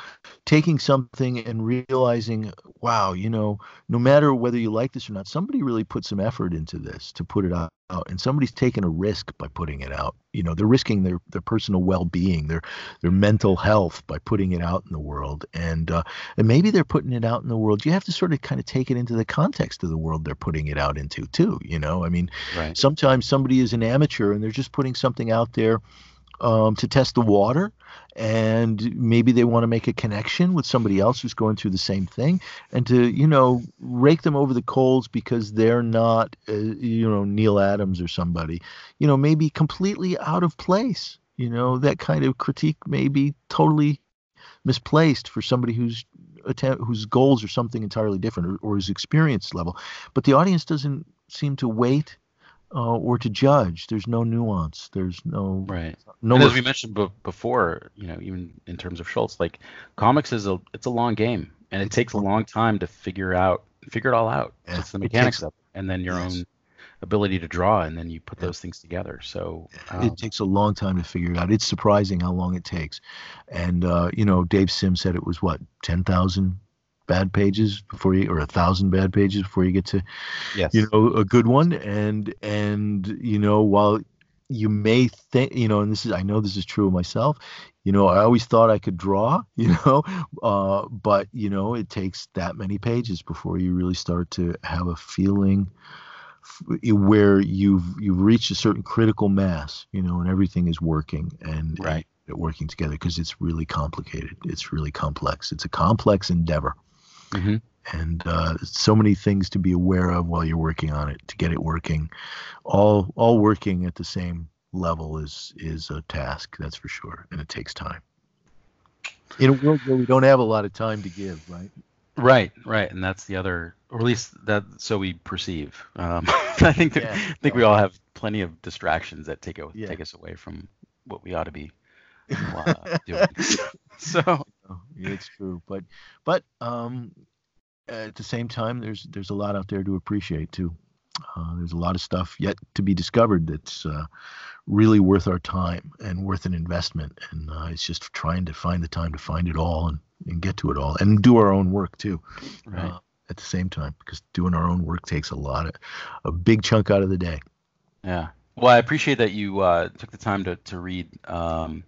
taking something and realizing wow you know no matter whether you like this or not somebody really put some effort into this to put it out and somebody's taken a risk by putting it out. You know they're risking their their personal well-being their their mental health by putting it out in the world and uh, and maybe they're putting it out in the world. You have to sort of kind of take it into the context of the world they're putting it out into too you know? I mean right. sometimes somebody is an amateur and they're just putting something out there um, to test the water and maybe they want to make a connection with somebody else who's going through the same thing and to you know rake them over the coals because they're not uh, you know Neal Adams or somebody. You know maybe completely out of place. You know that kind of critique may be totally misplaced for somebody who's attempt, whose goals are something entirely different or, or his experience level. But the audience doesn't seem to wait uh, or to judge. There's no nuance. There's no right. No. And as we mentioned b- before, you know, even in terms of Schulz, like comics is a it's a long game, and it takes a long time to figure out figure it all out. Yeah. It's the mechanics it takes, of it, and then your yes. own ability to draw, and then you put yeah. those things together. So um, it takes a long time to figure it out. It's surprising how long it takes, and uh, you know, Dave Sim said it was what ten thousand bad pages before you or a thousand bad pages before you get to yes. you know a good one. And and you know while you may think you know and this is i know this is true of myself you know i always thought i could draw you know uh, but you know it takes that many pages before you really start to have a feeling where you've you've reached a certain critical mass you know and everything is working and right. and working together because it's really complicated. It's really complex. It's a complex endeavor Mm-hmm. And uh, so many things to be aware of while you're working on it to get it working. All all working at the same level is is a task, that's for sure, and it takes time. In a world where we don't have a lot of time to give, right? Right, right, and that's the other, or at least that so we perceive. Um, I think that, yeah, I think we all have plenty of distractions that take a, yeah. take us away from what we ought to be uh, doing. so it's true, but but um, at the same time, there's there's a lot out there to appreciate too. Uh, there's a lot of stuff yet to be discovered that's uh, really worth our time and worth an investment. And uh, it's just trying to find the time to find it all and, and get to it all and do our own work too. Right. Uh, at the same time, because doing our own work takes a lot of a big chunk out of the day. Yeah. Well, I appreciate that you uh, took the time to to read um,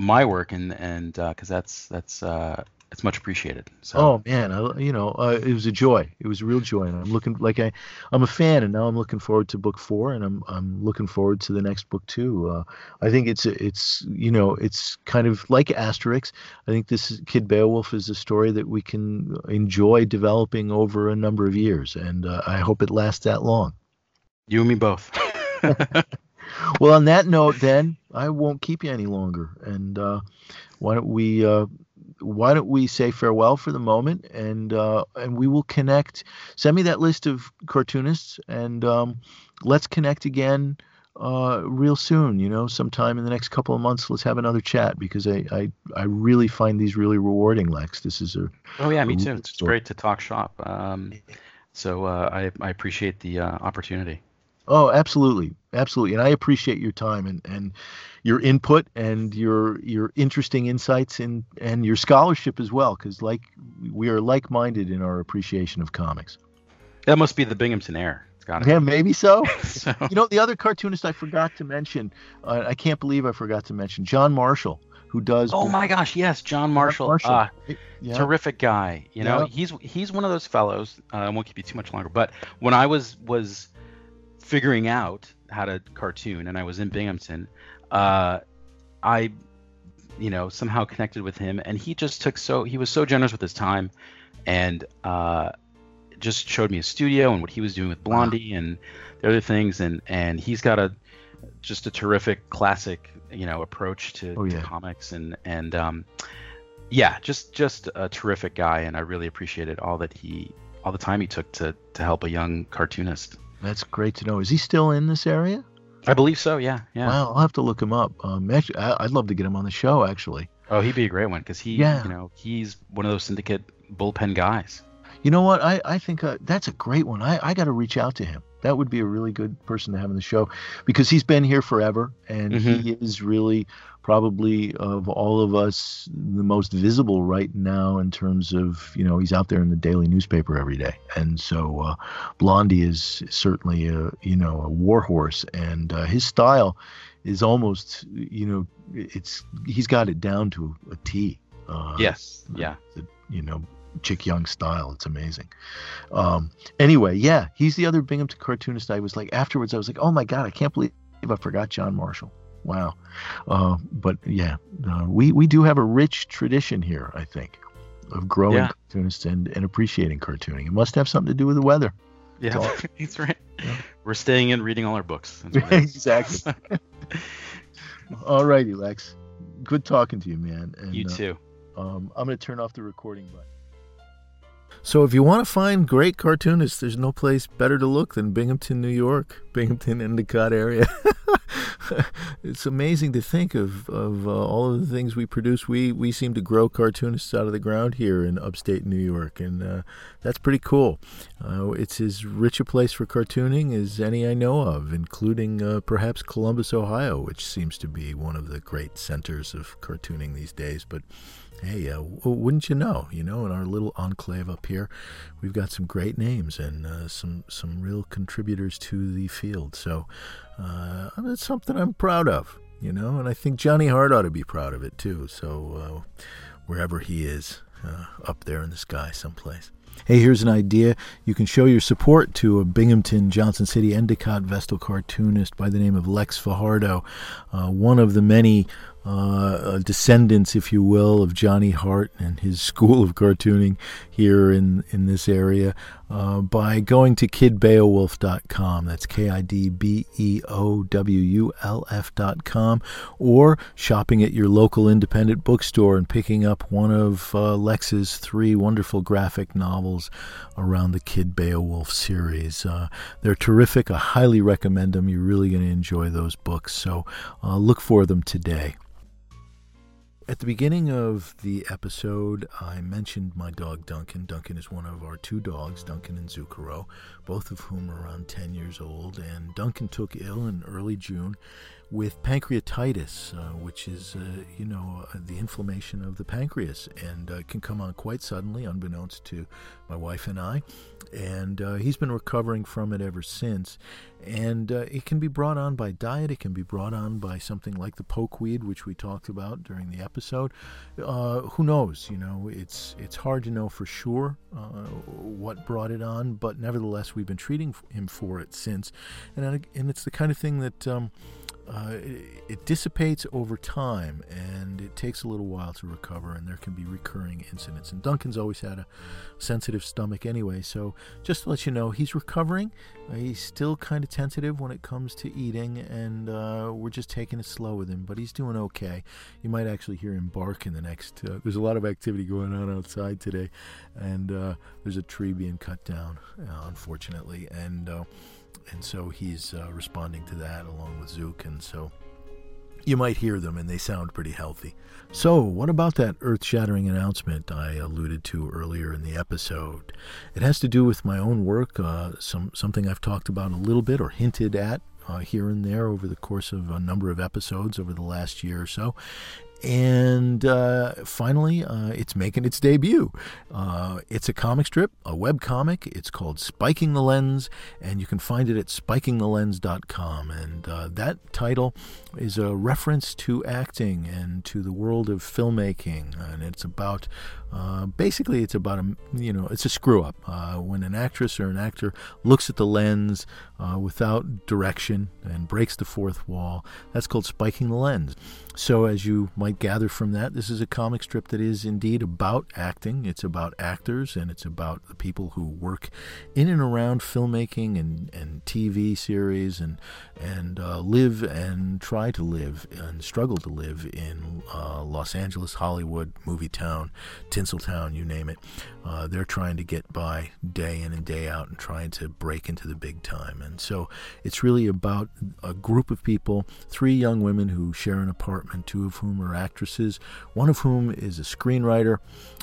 my work and and because uh, that's that's uh, it's much appreciated. So. Oh man, I, you know, uh, it was a joy. It was a real joy, and I'm looking like I, I'm a fan, and now I'm looking forward to book four, and I'm I'm looking forward to the next book too. Uh, I think it's it's you know it's kind of like Asterix. I think this Kid Beowulf is a story that we can enjoy developing over a number of years, and uh, I hope it lasts that long. You and me both. well, on that note, then I won't keep you any longer, and uh, why don't we uh, why don't we say farewell for the moment, and uh, and we will connect. Send me that list of cartoonists, and um, let's connect again uh, real soon. You know, sometime in the next couple of months, let's have another chat because I I, I really find these really rewarding, Lex. This is a oh yeah, me too. It's story. great to talk shop. Um, so uh, I I appreciate the uh, opportunity. Oh, absolutely, absolutely, and I appreciate your time and and your input and your your interesting insights and and your scholarship as well, because like we are like minded in our appreciation of comics. That must be the Binghamton air. It's got Yeah, maybe so. so. You know, the other cartoonist I forgot to mention, uh, I can't believe I forgot to mention John Marshall, who does. Oh my gosh, yes, John Marshall. Marshall. Uh, yeah. Terrific guy. You know, yeah. he's he's one of those fellows. Uh, I won't keep you too much longer, but when I was was figuring out how to cartoon, and I was in Binghamton, uh, I, you know, somehow connected with him, and he just took so he was so generous with his time, and uh, just showed me a studio and what he was doing with Blondie wow. and the other things, and and he's got a just a terrific classic, you know, approach to, oh, yeah. to comics, and and um, yeah, just just a terrific guy, and I really appreciated all that he all the time he took to to help a young cartoonist. That's great to know. Is he still in this area? I believe so. Yeah, yeah. Wow, I'll have to look him up. Um, actually, I, would love to get him on the show. Actually. Oh, he'd be a great one because he, yeah. you know, he's one of those syndicate bullpen guys. You know what? I I think uh, that's a great one. I I got to reach out to him. That would be a really good person to have on the show because he's been here forever and mm-hmm. he is really probably of all of us the most visible right now in terms of you know he's out there in the daily newspaper every day. And so uh, blondie is certainly a you know a warhorse and uh, his style is almost you know it's he's got it down to a t uh, yes yeah. the, you know chic young style. It's amazing. Um, anyway yeah he's the other binghamton cartoonist i was like afterwards i was like oh my god i can't believe i forgot john marshall Wow. Uh, but yeah, uh, we, we do have a rich tradition here, I think, of growing yeah. cartoonists and, and appreciating cartooning. It must have something to do with the weather. Yeah, that's, that's right. Yeah. We're staying in reading all our books. exactly. all righty, Lex. Good talking to you, man. And, you uh, too. Uh, um, I'm going to turn off the recording button. So if you want to find great cartoonists, there's no place better to look than Binghamton, New York, Binghamton, Endicott area. it's amazing to think of of uh, all of the things we produce. We we seem to grow cartoonists out of the ground here in upstate New York, and uh, that's pretty cool. Uh, it's as rich a place for cartooning as any I know of, including uh, perhaps Columbus, Ohio, which seems to be one of the great centers of cartooning these days. But hey, uh, wouldn't you know? You know, in our little enclave up here, we've got some great names and uh, some some real contributors to the field. So uh, it's something I'm proud of. You know, and I think Johnny Hart ought to be proud of it too. So uh, wherever he is, uh, up there in the sky, someplace. Hey, here's an idea. You can show your support to a Binghamton, Johnson City, Endicott Vestal cartoonist by the name of Lex Fajardo, uh, one of the many uh, descendants, if you will, of Johnny Hart and his school of cartooning here in, in this area uh, by going to kidbeowulf.com. That's K I D B E O W U L F.com or shopping at your local independent bookstore and picking up one of uh, Lex's three wonderful graphic novels around the Kid Beowulf series. Uh, they're terrific. I highly recommend them. You're really going to enjoy those books. So uh, look for them today. At the beginning of the episode, I mentioned my dog Duncan. Duncan is one of our two dogs, Duncan and Zucchero, both of whom are around 10 years old. And Duncan took ill in early June with pancreatitis, uh, which is, uh, you know, uh, the inflammation of the pancreas, and uh, can come on quite suddenly, unbeknownst to my wife and I. And uh, he's been recovering from it ever since. And uh, it can be brought on by diet. It can be brought on by something like the pokeweed, which we talked about during the episode. who knows? You know, it's it's hard to know for sure what brought it on, but nevertheless, we've been treating him for it since, and and it's the kind of thing that. Um, uh, it, it, dissipates over time and it takes a little while to recover and there can be recurring incidents. And duncan's always had a sensitive stomach anyway so just to let you know he's recovering. Uh, he's still kind of tentative when it comes to eating and uh, we're just taking it slow with him but he's doing okay. You might actually hear him bark in the next uh, there's a lot of activity going on outside today and uh, there's a tree being cut down unfortunately and and so he's uh, responding to that along with Zook, and so you might hear them, and they sound pretty healthy. So, what about that earth shattering announcement I alluded to earlier in the episode? It has to do with my own work, uh, some something I've talked about a little bit or hinted at uh, here and there over the course of a number of episodes over the last year or so. And uh, finally, uh, it's making its debut. Uh, it's a comic strip, a web comic. It's called Spiking the Lens, and you can find it at spikingthelens.com. And uh, that title is a reference to acting and to the world of filmmaking. And it's about uh, basically, it's about a you know it's a screw up uh, when an actress or an actor looks at the lens uh, without direction and breaks the fourth wall. That's called spiking the lens. So, as you might gather from that, this is a comic strip that is indeed about acting. It's about actors and it's about the people who work in and around filmmaking and, and TV series and and uh, live and try to live and struggle to live in uh, Los Angeles, Hollywood, movie town, Tinseltown, you name it. Uh, they're trying to get by day in and day out and trying to break into the big time. And so it's really about a group of people, three young women who share an apartment, two of whom are actresses, one of whom is a screenwriter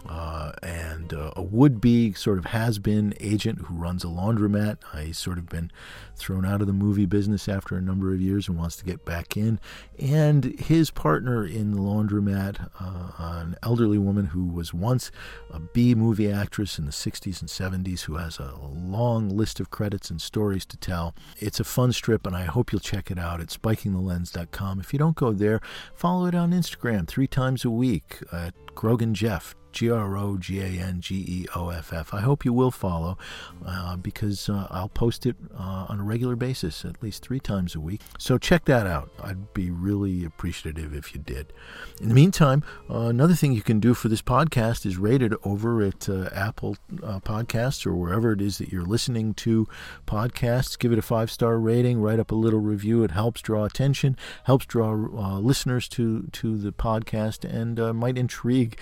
uh, and uh, a would be sort of has been agent who runs a laundromat. Uh, he's sort of been thrown out of the movie business after a number of years and wants to get back in. And his partner in the laundromat, uh, an elderly woman who was once a B movie actress in the 60s and 70s, who has a long list of credits and stories to tell. It's a fun strip, and I hope you'll check it out at spikingthelens.com. If you don't go there, follow it on Instagram three times a week at Grogan Geoff. G R O G A N G E O F F. I hope you will follow uh, because uh, I'll post it uh, on a regular basis, at least three times a week. So check that out. I'd be really appreciative if you did. In the meantime, uh, another thing you can do for this podcast is rate it over at uh, Apple uh, Podcasts or wherever it is that you're listening to podcasts. Give it a five star rating, write up a little review. It helps draw attention, helps draw listeners to, to the podcast, and might intrigue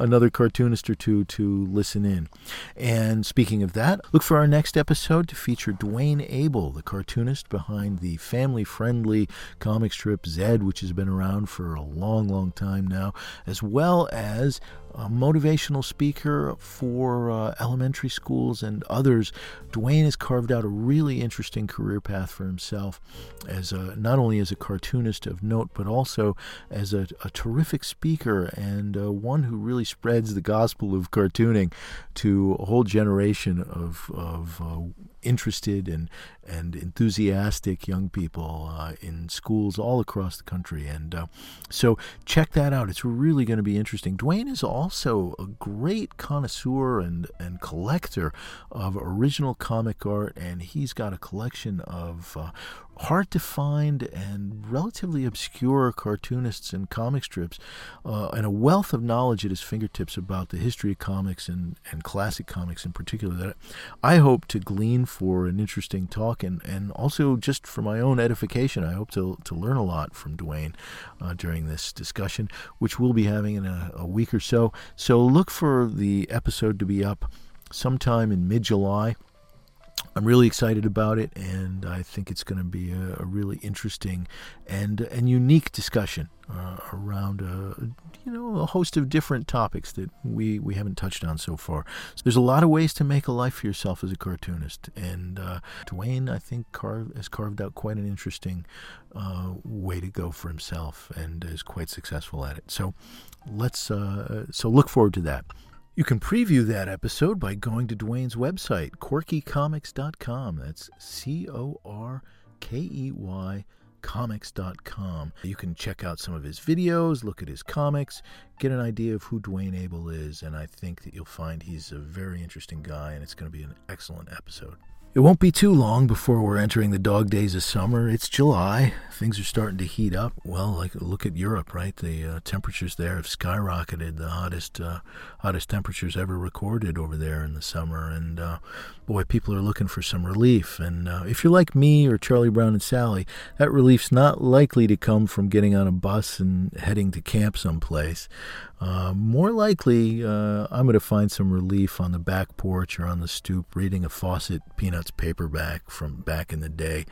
another cartoonist or two to listen in. And speaking of that, look for our next episode to feature Dwayne Abel, the cartoonist behind the family friendly comic strip Zed, which has been around for a long, long time now, as well as a motivational speaker for uh, elementary schools and others. Dwayne has carved out a really interesting career path for himself as a, not only as a cartoonist of note, but also as a, a terrific speaker and uh, one who really spreads the gospel of cartooning to a whole generation of, of uh, interested and and enthusiastic young people uh, in schools all across the country. And uh, so check that out. It's really going to be interesting. Dwayne is also a great connoisseur and, and collector of original comic art, and he's got a collection of uh, hard to find and relatively obscure cartoonists and comic strips, uh, and a wealth of knowledge at his fingertips about the history of comics and, and classic comics in particular that I hope to glean for an interesting talk and, and also just for my own edification. I hope to, to learn a lot from Dwayne uh, during this discussion, which we'll be having in a, a week or so. So look for the episode to be up sometime in mid July. I'm really excited about it, and I think it's going to be a, a, really interesting and and unique discussion uh, around a you know a host of different topics that we we haven't touched on so far. So there's a lot of ways to make a life for yourself as a cartoonist, and uh, Dwayne I think carve, has carved out quite an interesting uh, way to go for himself, and is quite successful at it. So let's uh, so look forward to that. You can preview that episode by going to Dwayne's website, corkeycomics.com. That's C O R K E Y comics.com. You can check out some of his videos, look at his comics, get an idea of who Dwayne Abel is, and I think that you'll find he's a very interesting guy and it's going to be an excellent episode. It won't be too long before we're entering the dog days of summer. It's July. Things are starting to heat up. Well, like look at Europe, right? The uh, temperatures there have skyrocketed, the hottest uh, hottest temperatures ever recorded over there in the summer. And uh, boy, people are looking for some relief. And uh, if you're like me or Charlie Brown and Sally, that relief's not likely to come from getting on a bus and heading to camp someplace. Uh, more likely, uh, I'm going to find some relief on the back porch or on the stoop reading a Fawcett Peanuts paperback from back in the day.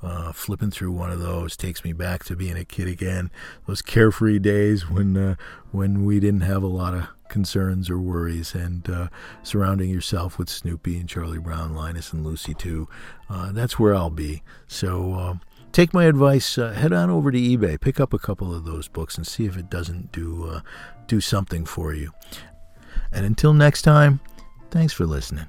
Uh, flipping through one of those takes me back to being a kid again. Those carefree days when uh, when we didn't have a lot of concerns or worries, and uh, surrounding yourself with Snoopy and Charlie Brown, Linus and Lucy too. Uh, that's where I'll be. So take my advice. Uh, head on over to eBay, pick up a couple of those books, and see if it doesn't do uh, do something for you. And until next time, thanks for listening.